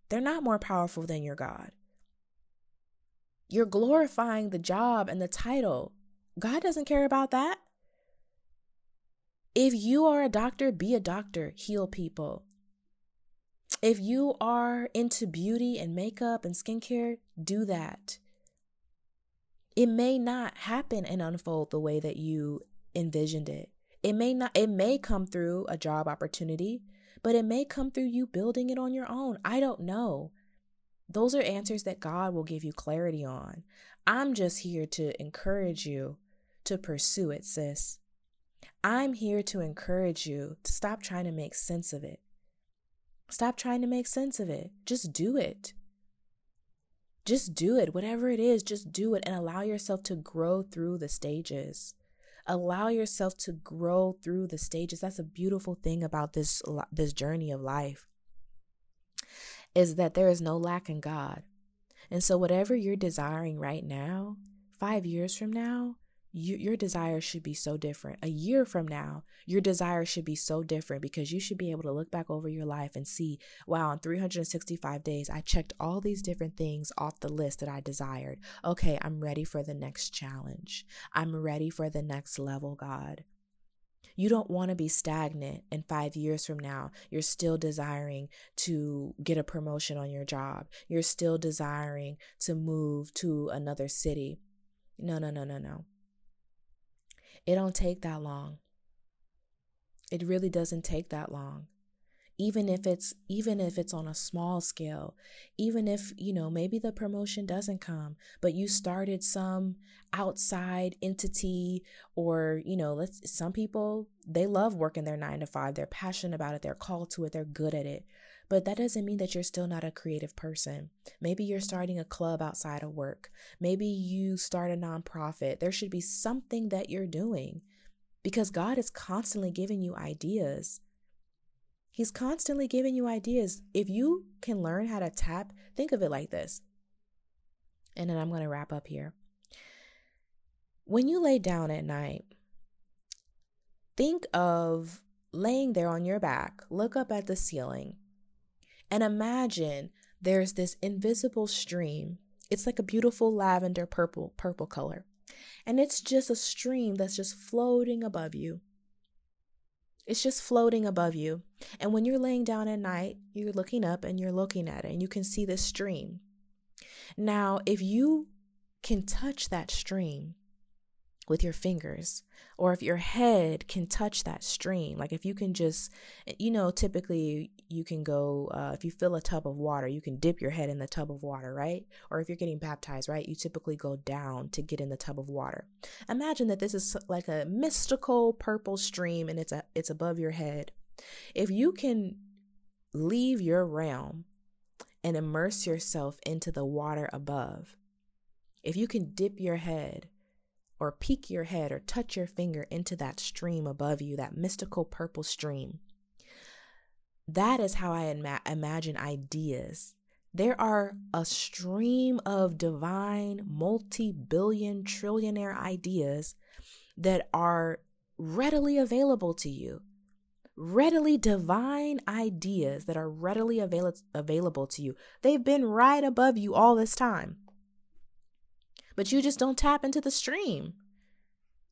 They're not more powerful than your God. You're glorifying the job and the title God doesn't care about that. If you are a doctor, be a doctor, heal people. If you are into beauty and makeup and skincare, do that. It may not happen and unfold the way that you envisioned it. It may not it may come through a job opportunity, but it may come through you building it on your own. I don't know. Those are answers that God will give you clarity on. I'm just here to encourage you to pursue it, sis. I'm here to encourage you to stop trying to make sense of it. Stop trying to make sense of it. Just do it. Just do it. Whatever it is, just do it and allow yourself to grow through the stages. Allow yourself to grow through the stages. That's a beautiful thing about this this journey of life. Is that there is no lack in God. And so whatever you're desiring right now, 5 years from now, you, your desire should be so different. A year from now, your desire should be so different because you should be able to look back over your life and see, wow, in 365 days, I checked all these different things off the list that I desired. Okay, I'm ready for the next challenge. I'm ready for the next level, God. You don't want to be stagnant and five years from now, you're still desiring to get a promotion on your job. You're still desiring to move to another city. No, no, no, no, no. It don't take that long. It really doesn't take that long. Even if it's even if it's on a small scale, even if, you know, maybe the promotion doesn't come, but you started some outside entity or, you know, let's some people they love working their 9 to 5. They're passionate about it, they're called to it, they're good at it. But that doesn't mean that you're still not a creative person. Maybe you're starting a club outside of work. Maybe you start a nonprofit. There should be something that you're doing because God is constantly giving you ideas. He's constantly giving you ideas. If you can learn how to tap, think of it like this. And then I'm going to wrap up here. When you lay down at night, think of laying there on your back, look up at the ceiling, and imagine there's this invisible stream. It's like a beautiful lavender purple purple color. And it's just a stream that's just floating above you. It's just floating above you. And when you're laying down at night, you're looking up and you're looking at it and you can see this stream. Now, if you can touch that stream, with your fingers or if your head can touch that stream like if you can just you know typically you can go uh, if you fill a tub of water you can dip your head in the tub of water right? Or if you're getting baptized right you typically go down to get in the tub of water. Imagine that this is like a mystical purple stream and it's a it's above your head. If you can leave your realm and immerse yourself into the water above if you can dip your head or peek your head or touch your finger into that stream above you, that mystical purple stream. That is how I ima- imagine ideas. There are a stream of divine, multi billion, trillionaire ideas that are readily available to you. Readily divine ideas that are readily avail- available to you. They've been right above you all this time but you just don't tap into the stream.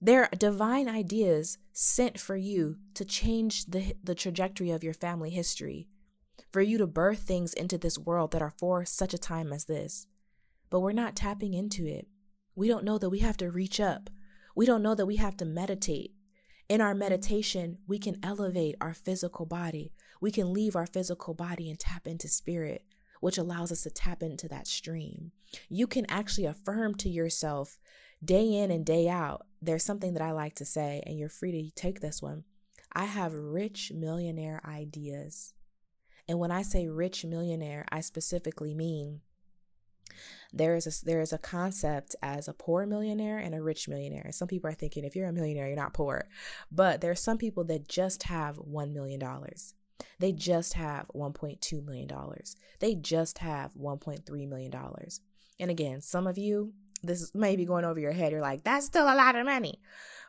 They're divine ideas sent for you to change the, the trajectory of your family history, for you to birth things into this world that are for such a time as this. But we're not tapping into it. We don't know that we have to reach up. We don't know that we have to meditate. In our meditation, we can elevate our physical body. We can leave our physical body and tap into spirit which allows us to tap into that stream. You can actually affirm to yourself day in and day out. There's something that I like to say, and you're free to take this one. I have rich millionaire ideas. And when I say rich millionaire, I specifically mean there is a there is a concept as a poor millionaire and a rich millionaire. Some people are thinking if you're a millionaire, you're not poor. But there are some people that just have 1 million dollars. They just have $1.2 million. They just have $1.3 million. And again, some of you, this may be going over your head. You're like, that's still a lot of money.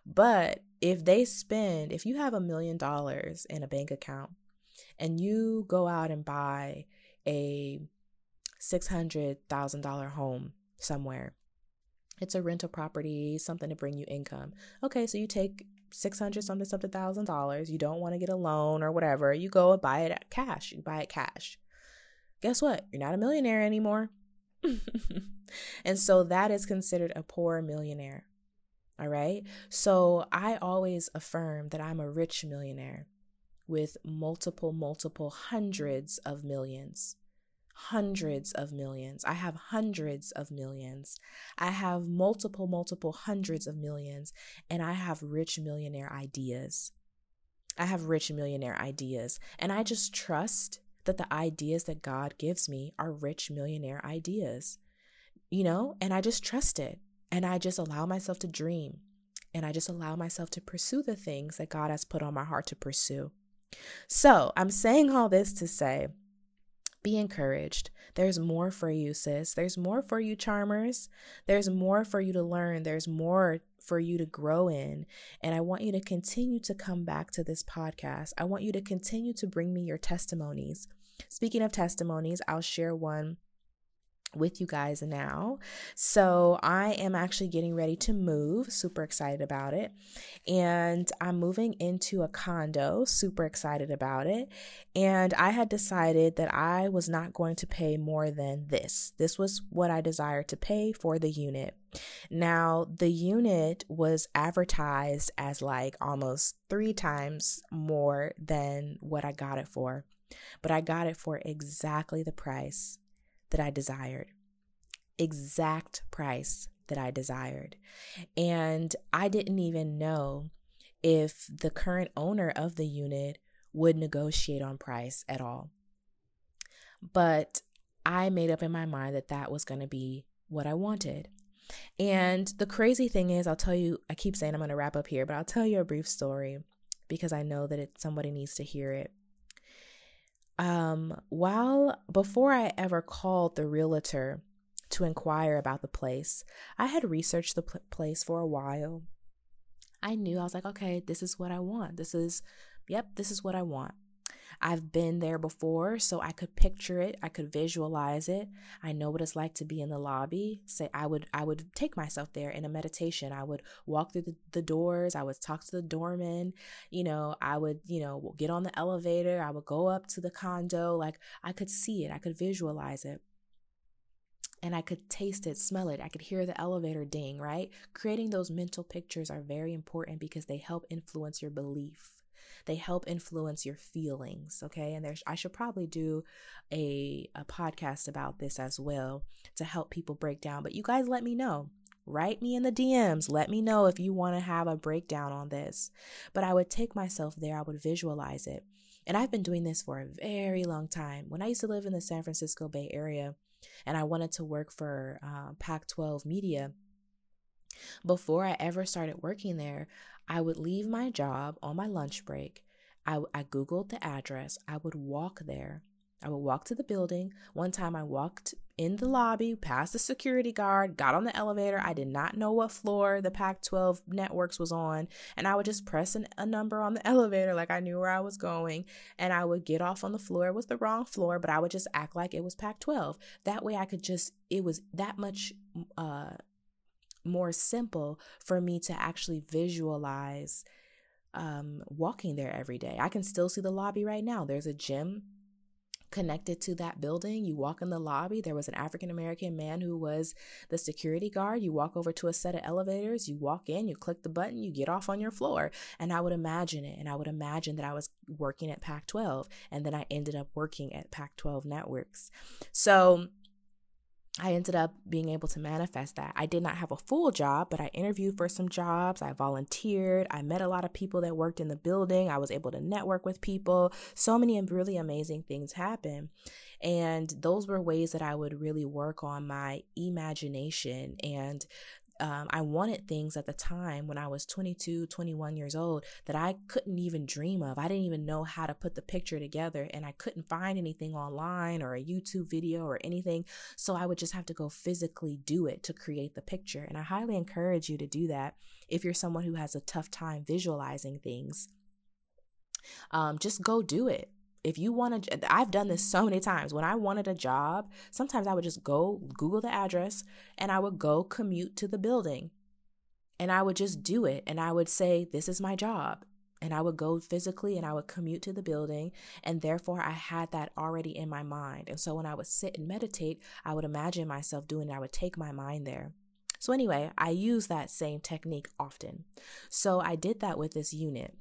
But if they spend, if you have a million dollars in a bank account and you go out and buy a $600,000 home somewhere, it's a rental property, something to bring you income. Okay, so you take 600 something something thousand dollars, you don't want to get a loan or whatever, you go and buy it cash. You buy it cash. Guess what? You're not a millionaire anymore. and so that is considered a poor millionaire. All right. So I always affirm that I'm a rich millionaire with multiple, multiple hundreds of millions. Hundreds of millions. I have hundreds of millions. I have multiple, multiple hundreds of millions. And I have rich millionaire ideas. I have rich millionaire ideas. And I just trust that the ideas that God gives me are rich millionaire ideas, you know, and I just trust it. And I just allow myself to dream. And I just allow myself to pursue the things that God has put on my heart to pursue. So I'm saying all this to say, be encouraged. There's more for you, sis. There's more for you, charmers. There's more for you to learn. There's more for you to grow in. And I want you to continue to come back to this podcast. I want you to continue to bring me your testimonies. Speaking of testimonies, I'll share one with you guys now. So, I am actually getting ready to move, super excited about it. And I'm moving into a condo, super excited about it. And I had decided that I was not going to pay more than this. This was what I desired to pay for the unit. Now, the unit was advertised as like almost three times more than what I got it for. But I got it for exactly the price that I desired. Exact price that I desired. And I didn't even know if the current owner of the unit would negotiate on price at all. But I made up in my mind that that was going to be what I wanted. And the crazy thing is, I'll tell you, I keep saying I'm going to wrap up here, but I'll tell you a brief story because I know that it, somebody needs to hear it um, while before I ever called the realtor to inquire about the place, I had researched the pl- place for a while. I knew I was like, okay, this is what I want. This is, yep, this is what I want. I've been there before, so I could picture it, I could visualize it. I know what it's like to be in the lobby. Say I would I would take myself there in a meditation. I would walk through the, the doors, I would talk to the doorman, you know, I would, you know, get on the elevator, I would go up to the condo, like I could see it, I could visualize it and I could taste it, smell it. I could hear the elevator ding, right? Creating those mental pictures are very important because they help influence your belief they help influence your feelings okay and there's i should probably do a, a podcast about this as well to help people break down but you guys let me know write me in the DMs. Let me know if you want to have a breakdown on this. But I would take myself there, I would visualize it. And I've been doing this for a very long time. When I used to live in the San Francisco Bay Area and I wanted to work for uh, Pac 12 Media, before I ever started working there, I would leave my job on my lunch break. I, I Googled the address. I would walk there. I would walk to the building. One time I walked in the lobby, past the security guard, got on the elevator. I did not know what floor the Pac 12 networks was on. And I would just press an, a number on the elevator like I knew where I was going. And I would get off on the floor. It was the wrong floor, but I would just act like it was Pac 12. That way I could just, it was that much uh, more simple for me to actually visualize um, walking there every day. I can still see the lobby right now. There's a gym connected to that building. You walk in the lobby, there was an African American man who was the security guard. You walk over to a set of elevators, you walk in, you click the button, you get off on your floor. And I would imagine it. And I would imagine that I was working at Pac 12. And then I ended up working at Pac 12 Networks. So, I ended up being able to manifest that. I did not have a full job, but I interviewed for some jobs. I volunteered. I met a lot of people that worked in the building. I was able to network with people. So many really amazing things happened. And those were ways that I would really work on my imagination and um, I wanted things at the time when I was 22, 21 years old that I couldn't even dream of. I didn't even know how to put the picture together and I couldn't find anything online or a YouTube video or anything. So I would just have to go physically do it to create the picture. And I highly encourage you to do that if you're someone who has a tough time visualizing things. Um, just go do it if you want to i've done this so many times when i wanted a job sometimes i would just go google the address and i would go commute to the building and i would just do it and i would say this is my job and I would go physically and I would commute to the building. And therefore, I had that already in my mind. And so when I would sit and meditate, I would imagine myself doing it. I would take my mind there. So, anyway, I use that same technique often. So, I did that with this unit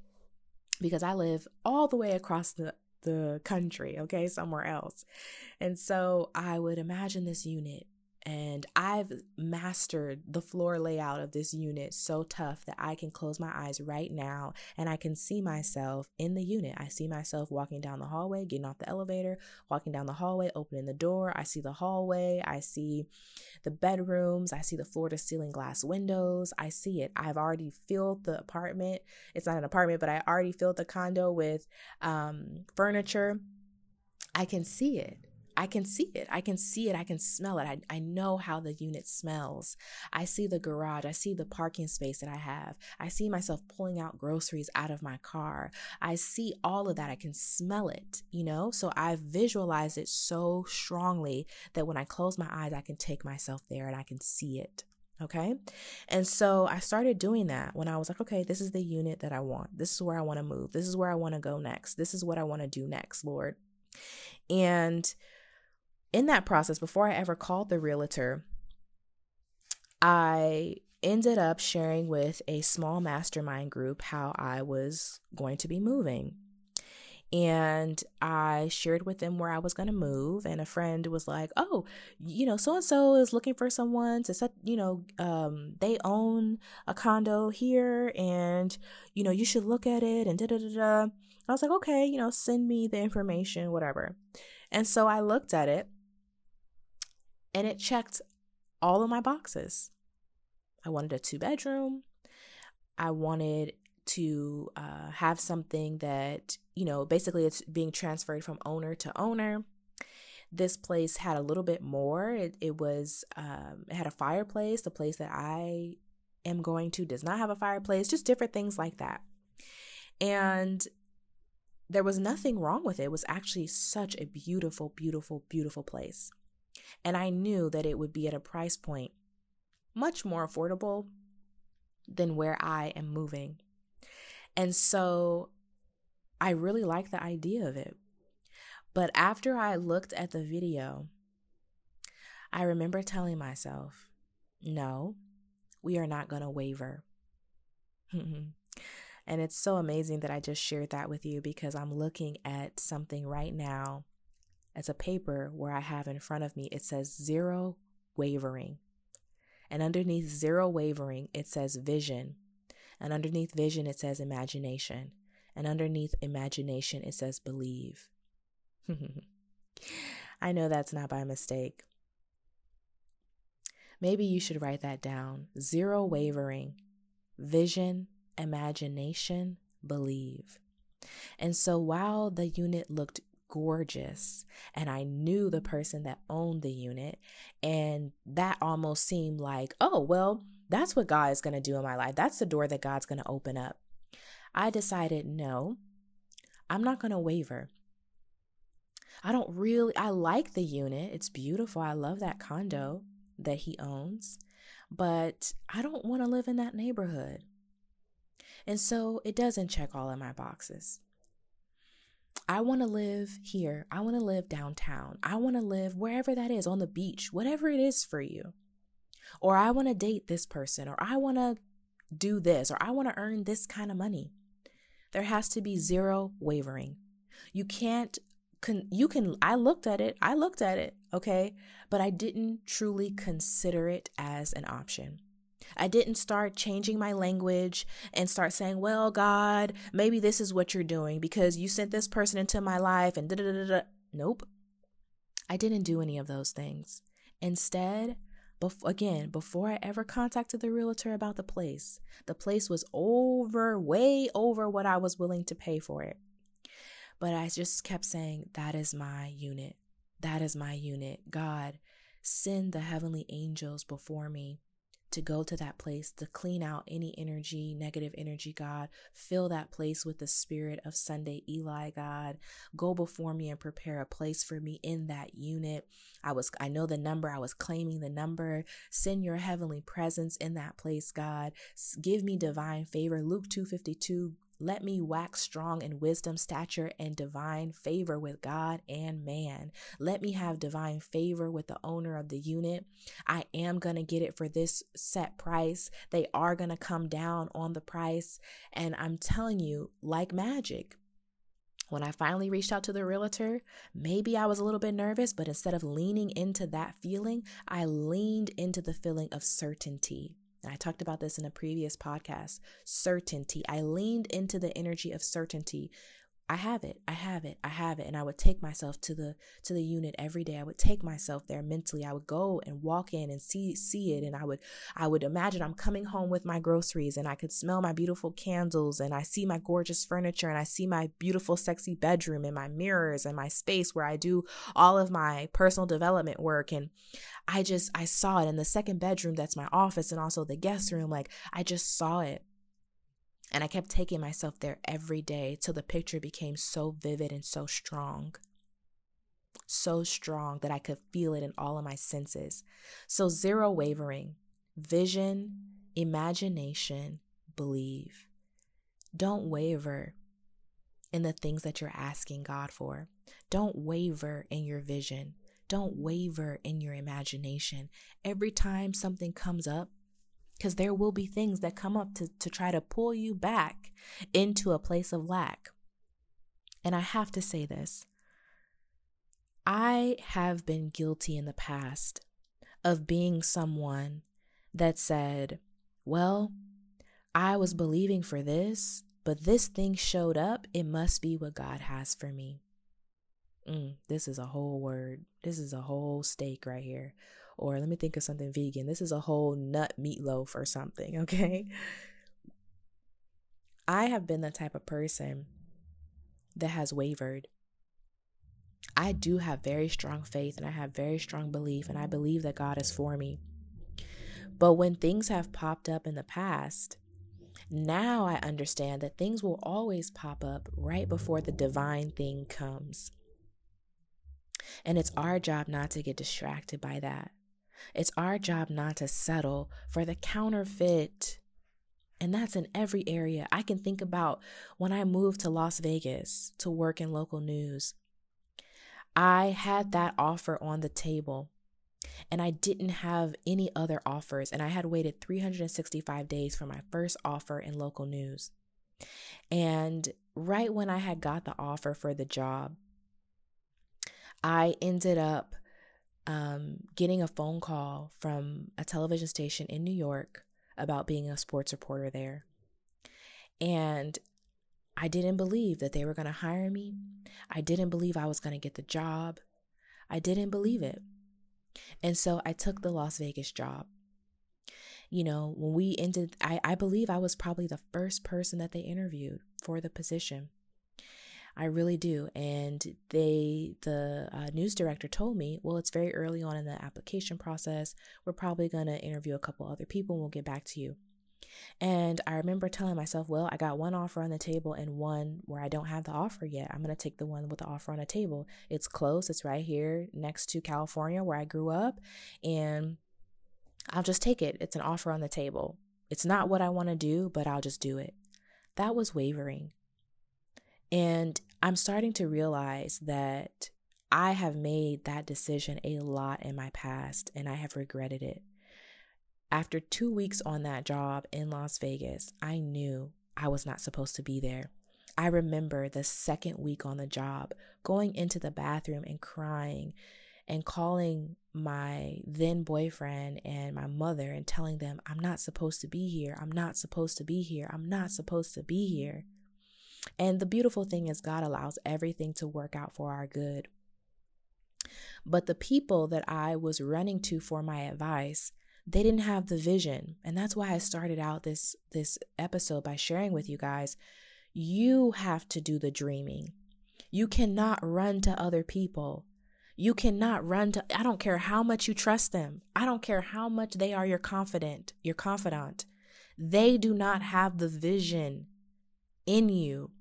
because I live all the way across the, the country, okay, somewhere else. And so I would imagine this unit and I've mastered the floor layout of this unit so tough that I can close my eyes right now and I can see myself in the unit. I see myself walking down the hallway, getting off the elevator, walking down the hallway, opening the door. I see the hallway. I see the bedrooms. I see the floor to ceiling glass windows. I see it. I've already filled the apartment. It's not an apartment, but I already filled the condo with um, furniture. I can see it. I can see it. I can see it. I can smell it. I, I know how the unit smells. I see the garage. I see the parking space that I have. I see myself pulling out groceries out of my car. I see all of that. I can smell it, you know? So I visualize it so strongly that when I close my eyes, I can take myself there and I can see it. Okay. And so I started doing that when I was like, okay, this is the unit that I want. This is where I want to move. This is where I want to go next. This is what I want to do next, Lord. And in that process, before I ever called the realtor, I ended up sharing with a small mastermind group how I was going to be moving. And I shared with them where I was going to move. And a friend was like, Oh, you know, so and so is looking for someone to set, you know, um, they own a condo here and, you know, you should look at it and da da da da. I was like, Okay, you know, send me the information, whatever. And so I looked at it and it checked all of my boxes. I wanted a two bedroom. I wanted to uh, have something that, you know, basically it's being transferred from owner to owner. This place had a little bit more. It, it was, um, it had a fireplace. The place that I am going to does not have a fireplace, just different things like that. And there was nothing wrong with it. It was actually such a beautiful, beautiful, beautiful place. And I knew that it would be at a price point much more affordable than where I am moving. And so I really like the idea of it. But after I looked at the video, I remember telling myself, no, we are not going to waver. and it's so amazing that I just shared that with you because I'm looking at something right now it's a paper where I have in front of me, it says zero wavering. And underneath zero wavering, it says vision. And underneath vision, it says imagination. And underneath imagination, it says believe. I know that's not by mistake. Maybe you should write that down. Zero wavering, vision, imagination, believe. And so while the unit looked gorgeous and I knew the person that owned the unit. And that almost seemed like, oh, well, that's what God is going to do in my life. That's the door that God's going to open up. I decided, no, I'm not going to waver. I don't really, I like the unit. It's beautiful. I love that condo that he owns, but I don't want to live in that neighborhood. And so it doesn't check all of my boxes. I want to live here. I want to live downtown. I want to live wherever that is on the beach, whatever it is for you. Or I want to date this person, or I want to do this, or I want to earn this kind of money. There has to be zero wavering. You can't, con- you can, I looked at it, I looked at it, okay, but I didn't truly consider it as an option. I didn't start changing my language and start saying, well, God, maybe this is what you're doing because you sent this person into my life and da da da da. Nope. I didn't do any of those things. Instead, bef- again, before I ever contacted the realtor about the place, the place was over, way over what I was willing to pay for it. But I just kept saying, that is my unit. That is my unit. God, send the heavenly angels before me to go to that place to clean out any energy, negative energy, God. Fill that place with the spirit of Sunday Eli, God. Go before me and prepare a place for me in that unit. I was I know the number, I was claiming the number. Send your heavenly presence in that place, God. Give me divine favor. Luke 252 Let me wax strong in wisdom, stature, and divine favor with God and man. Let me have divine favor with the owner of the unit. I am going to get it for this set price. They are going to come down on the price. And I'm telling you, like magic, when I finally reached out to the realtor, maybe I was a little bit nervous, but instead of leaning into that feeling, I leaned into the feeling of certainty. I talked about this in a previous podcast. Certainty. I leaned into the energy of certainty I have it. I have it. I have it. And I would take myself to the to the unit every day. I would take myself there mentally. I would go and walk in and see see it and I would I would imagine I'm coming home with my groceries and I could smell my beautiful candles and I see my gorgeous furniture and I see my beautiful sexy bedroom and my mirrors and my space where I do all of my personal development work and I just I saw it in the second bedroom that's my office and also the guest room like I just saw it and I kept taking myself there every day till the picture became so vivid and so strong. So strong that I could feel it in all of my senses. So, zero wavering, vision, imagination, believe. Don't waver in the things that you're asking God for. Don't waver in your vision. Don't waver in your imagination. Every time something comes up, because there will be things that come up to, to try to pull you back into a place of lack. And I have to say this I have been guilty in the past of being someone that said, Well, I was believing for this, but this thing showed up. It must be what God has for me. Mm, this is a whole word. This is a whole steak right here. Or let me think of something vegan. This is a whole nut meatloaf or something, okay? I have been the type of person that has wavered. I do have very strong faith and I have very strong belief, and I believe that God is for me. But when things have popped up in the past, now I understand that things will always pop up right before the divine thing comes. And it's our job not to get distracted by that. It's our job not to settle for the counterfeit. And that's in every area. I can think about when I moved to Las Vegas to work in local news. I had that offer on the table and I didn't have any other offers. And I had waited 365 days for my first offer in local news. And right when I had got the offer for the job, I ended up um, getting a phone call from a television station in New York about being a sports reporter there. And I didn't believe that they were going to hire me. I didn't believe I was going to get the job. I didn't believe it. And so I took the Las Vegas job. You know, when we ended, I, I believe I was probably the first person that they interviewed for the position. I really do. And they, the uh, news director told me, well, it's very early on in the application process. We're probably going to interview a couple other people and we'll get back to you. And I remember telling myself, well, I got one offer on the table and one where I don't have the offer yet. I'm going to take the one with the offer on the table. It's close, it's right here next to California where I grew up. And I'll just take it. It's an offer on the table. It's not what I want to do, but I'll just do it. That was wavering. And I'm starting to realize that I have made that decision a lot in my past and I have regretted it. After two weeks on that job in Las Vegas, I knew I was not supposed to be there. I remember the second week on the job going into the bathroom and crying and calling my then boyfriend and my mother and telling them, I'm not supposed to be here. I'm not supposed to be here. I'm not supposed to be here. And the beautiful thing is, God allows everything to work out for our good. But the people that I was running to for my advice, they didn't have the vision. And that's why I started out this this episode by sharing with you guys, you have to do the dreaming. You cannot run to other people. You cannot run to I don't care how much you trust them. I don't care how much they are your confidant, your confidant. They do not have the vision in you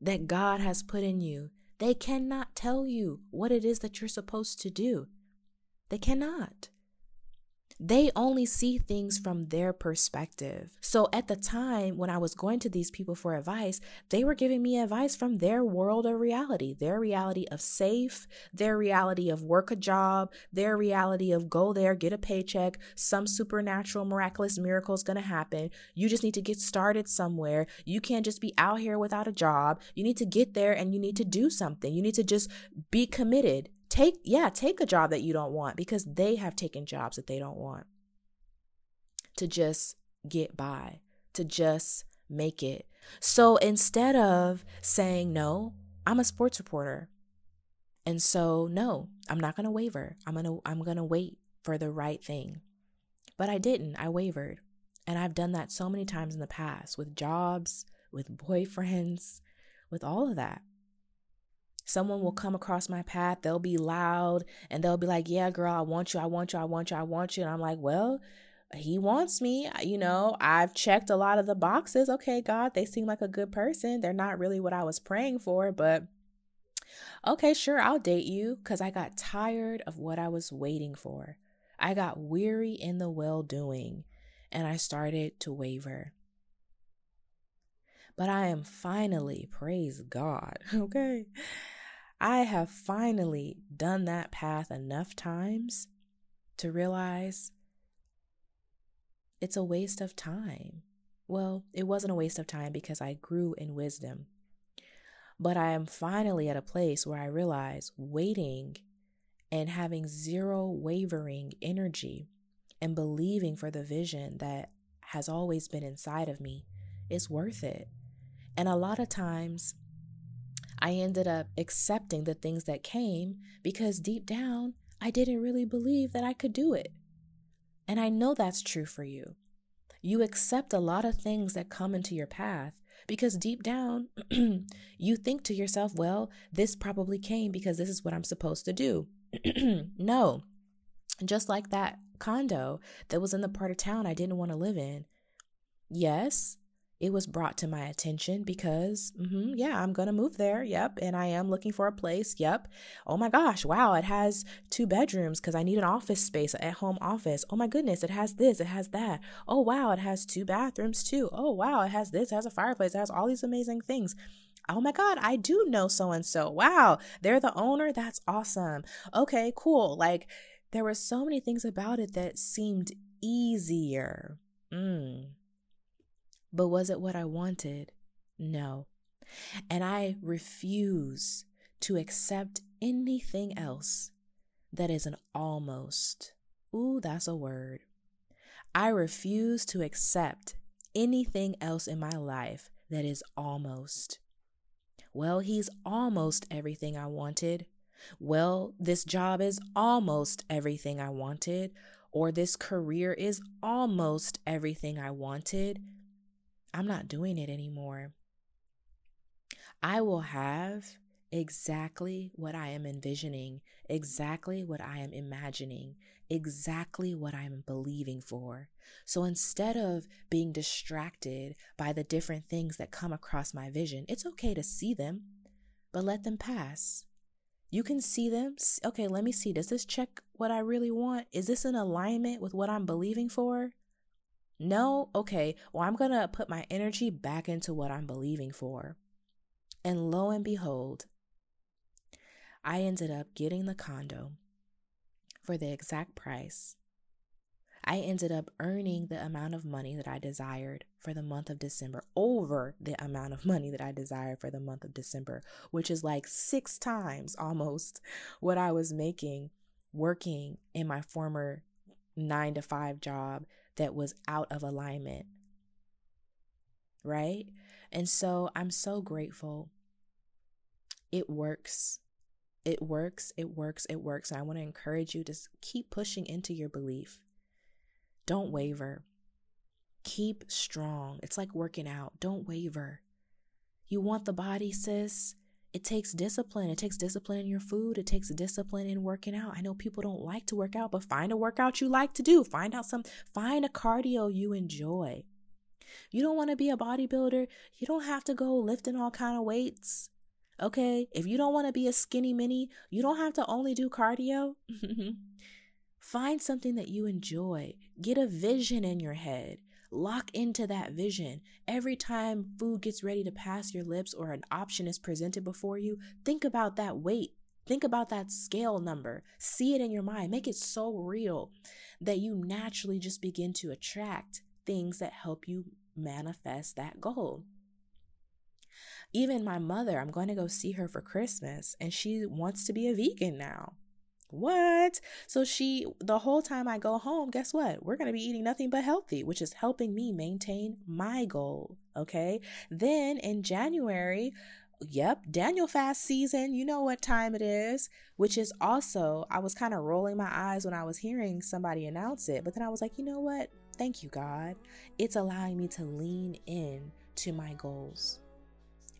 that God has put in you. They cannot tell you what it is that you're supposed to do. They cannot. They only see things from their perspective. So at the time when I was going to these people for advice, they were giving me advice from their world of reality, their reality of safe, their reality of work a job, their reality of go there, get a paycheck, some supernatural, miraculous miracle is going to happen. You just need to get started somewhere. You can't just be out here without a job. You need to get there and you need to do something. You need to just be committed take yeah take a job that you don't want because they have taken jobs that they don't want to just get by to just make it. So instead of saying no i'm a sports reporter and so no i'm not going to waver. I'm going to i'm going to wait for the right thing. But i didn't. I wavered. And i've done that so many times in the past with jobs with boyfriends with all of that Someone will come across my path, they'll be loud and they'll be like, Yeah, girl, I want you, I want you, I want you, I want you. And I'm like, Well, he wants me. You know, I've checked a lot of the boxes. Okay, God, they seem like a good person. They're not really what I was praying for, but okay, sure, I'll date you because I got tired of what I was waiting for. I got weary in the well doing and I started to waver. But I am finally, praise God, okay? I have finally done that path enough times to realize it's a waste of time. Well, it wasn't a waste of time because I grew in wisdom. But I am finally at a place where I realize waiting and having zero wavering energy and believing for the vision that has always been inside of me is worth it. And a lot of times, I ended up accepting the things that came because deep down, I didn't really believe that I could do it. And I know that's true for you. You accept a lot of things that come into your path because deep down, you think to yourself, well, this probably came because this is what I'm supposed to do. no, just like that condo that was in the part of town I didn't want to live in. Yes, it was brought to my attention because, mm-hmm, yeah, I'm going to move there. Yep. And I am looking for a place. Yep. Oh my gosh. Wow. It has two bedrooms because I need an office space, at home office. Oh my goodness. It has this. It has that. Oh wow. It has two bathrooms too. Oh wow. It has this. It has a fireplace. It has all these amazing things. Oh my God, I do know so and so. Wow, they're the owner. That's awesome. Okay, cool. Like, there were so many things about it that seemed easier. Mm, but was it what I wanted? No. And I refuse to accept anything else that is an almost. Ooh, that's a word. I refuse to accept anything else in my life that is almost. Well, he's almost everything I wanted. Well, this job is almost everything I wanted. Or this career is almost everything I wanted. I'm not doing it anymore. I will have exactly what I am envisioning, exactly what I am imagining, exactly what I'm believing for. So instead of being distracted by the different things that come across my vision, it's okay to see them, but let them pass. You can see them. Okay, let me see. Does this check what I really want? Is this in alignment with what I'm believing for? No, okay, well, I'm going to put my energy back into what I'm believing for. And lo and behold, I ended up getting the condo for the exact price. I ended up earning the amount of money that I desired for the month of December over the amount of money that I desired for the month of December, which is like six times almost what I was making working in my former nine to five job that was out of alignment. Right? And so I'm so grateful. It works. It works. It works. It works. And I want to encourage you to keep pushing into your belief. Don't waver. Keep strong. It's like working out. Don't waver. You want the body, sis? It takes discipline. It takes discipline in your food. It takes discipline in working out. I know people don't like to work out, but find a workout you like to do. Find out some, find a cardio you enjoy. You don't want to be a bodybuilder. You don't have to go lifting all kind of weights. Okay. If you don't want to be a skinny mini, you don't have to only do cardio. Find something that you enjoy. Get a vision in your head. Lock into that vision. Every time food gets ready to pass your lips or an option is presented before you, think about that weight. Think about that scale number. See it in your mind. Make it so real that you naturally just begin to attract things that help you manifest that goal. Even my mother, I'm going to go see her for Christmas, and she wants to be a vegan now. What? So she, the whole time I go home, guess what? We're going to be eating nothing but healthy, which is helping me maintain my goal. Okay. Then in January, yep, Daniel fast season. You know what time it is, which is also, I was kind of rolling my eyes when I was hearing somebody announce it, but then I was like, you know what? Thank you, God. It's allowing me to lean in to my goals.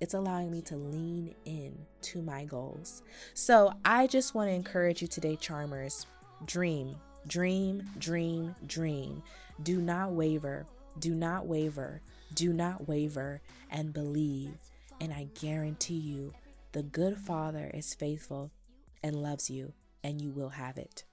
It's allowing me to lean in to my goals. So I just want to encourage you today, Charmers dream, dream, dream, dream. Do not waver. Do not waver. Do not waver and believe. And I guarantee you, the good Father is faithful and loves you, and you will have it.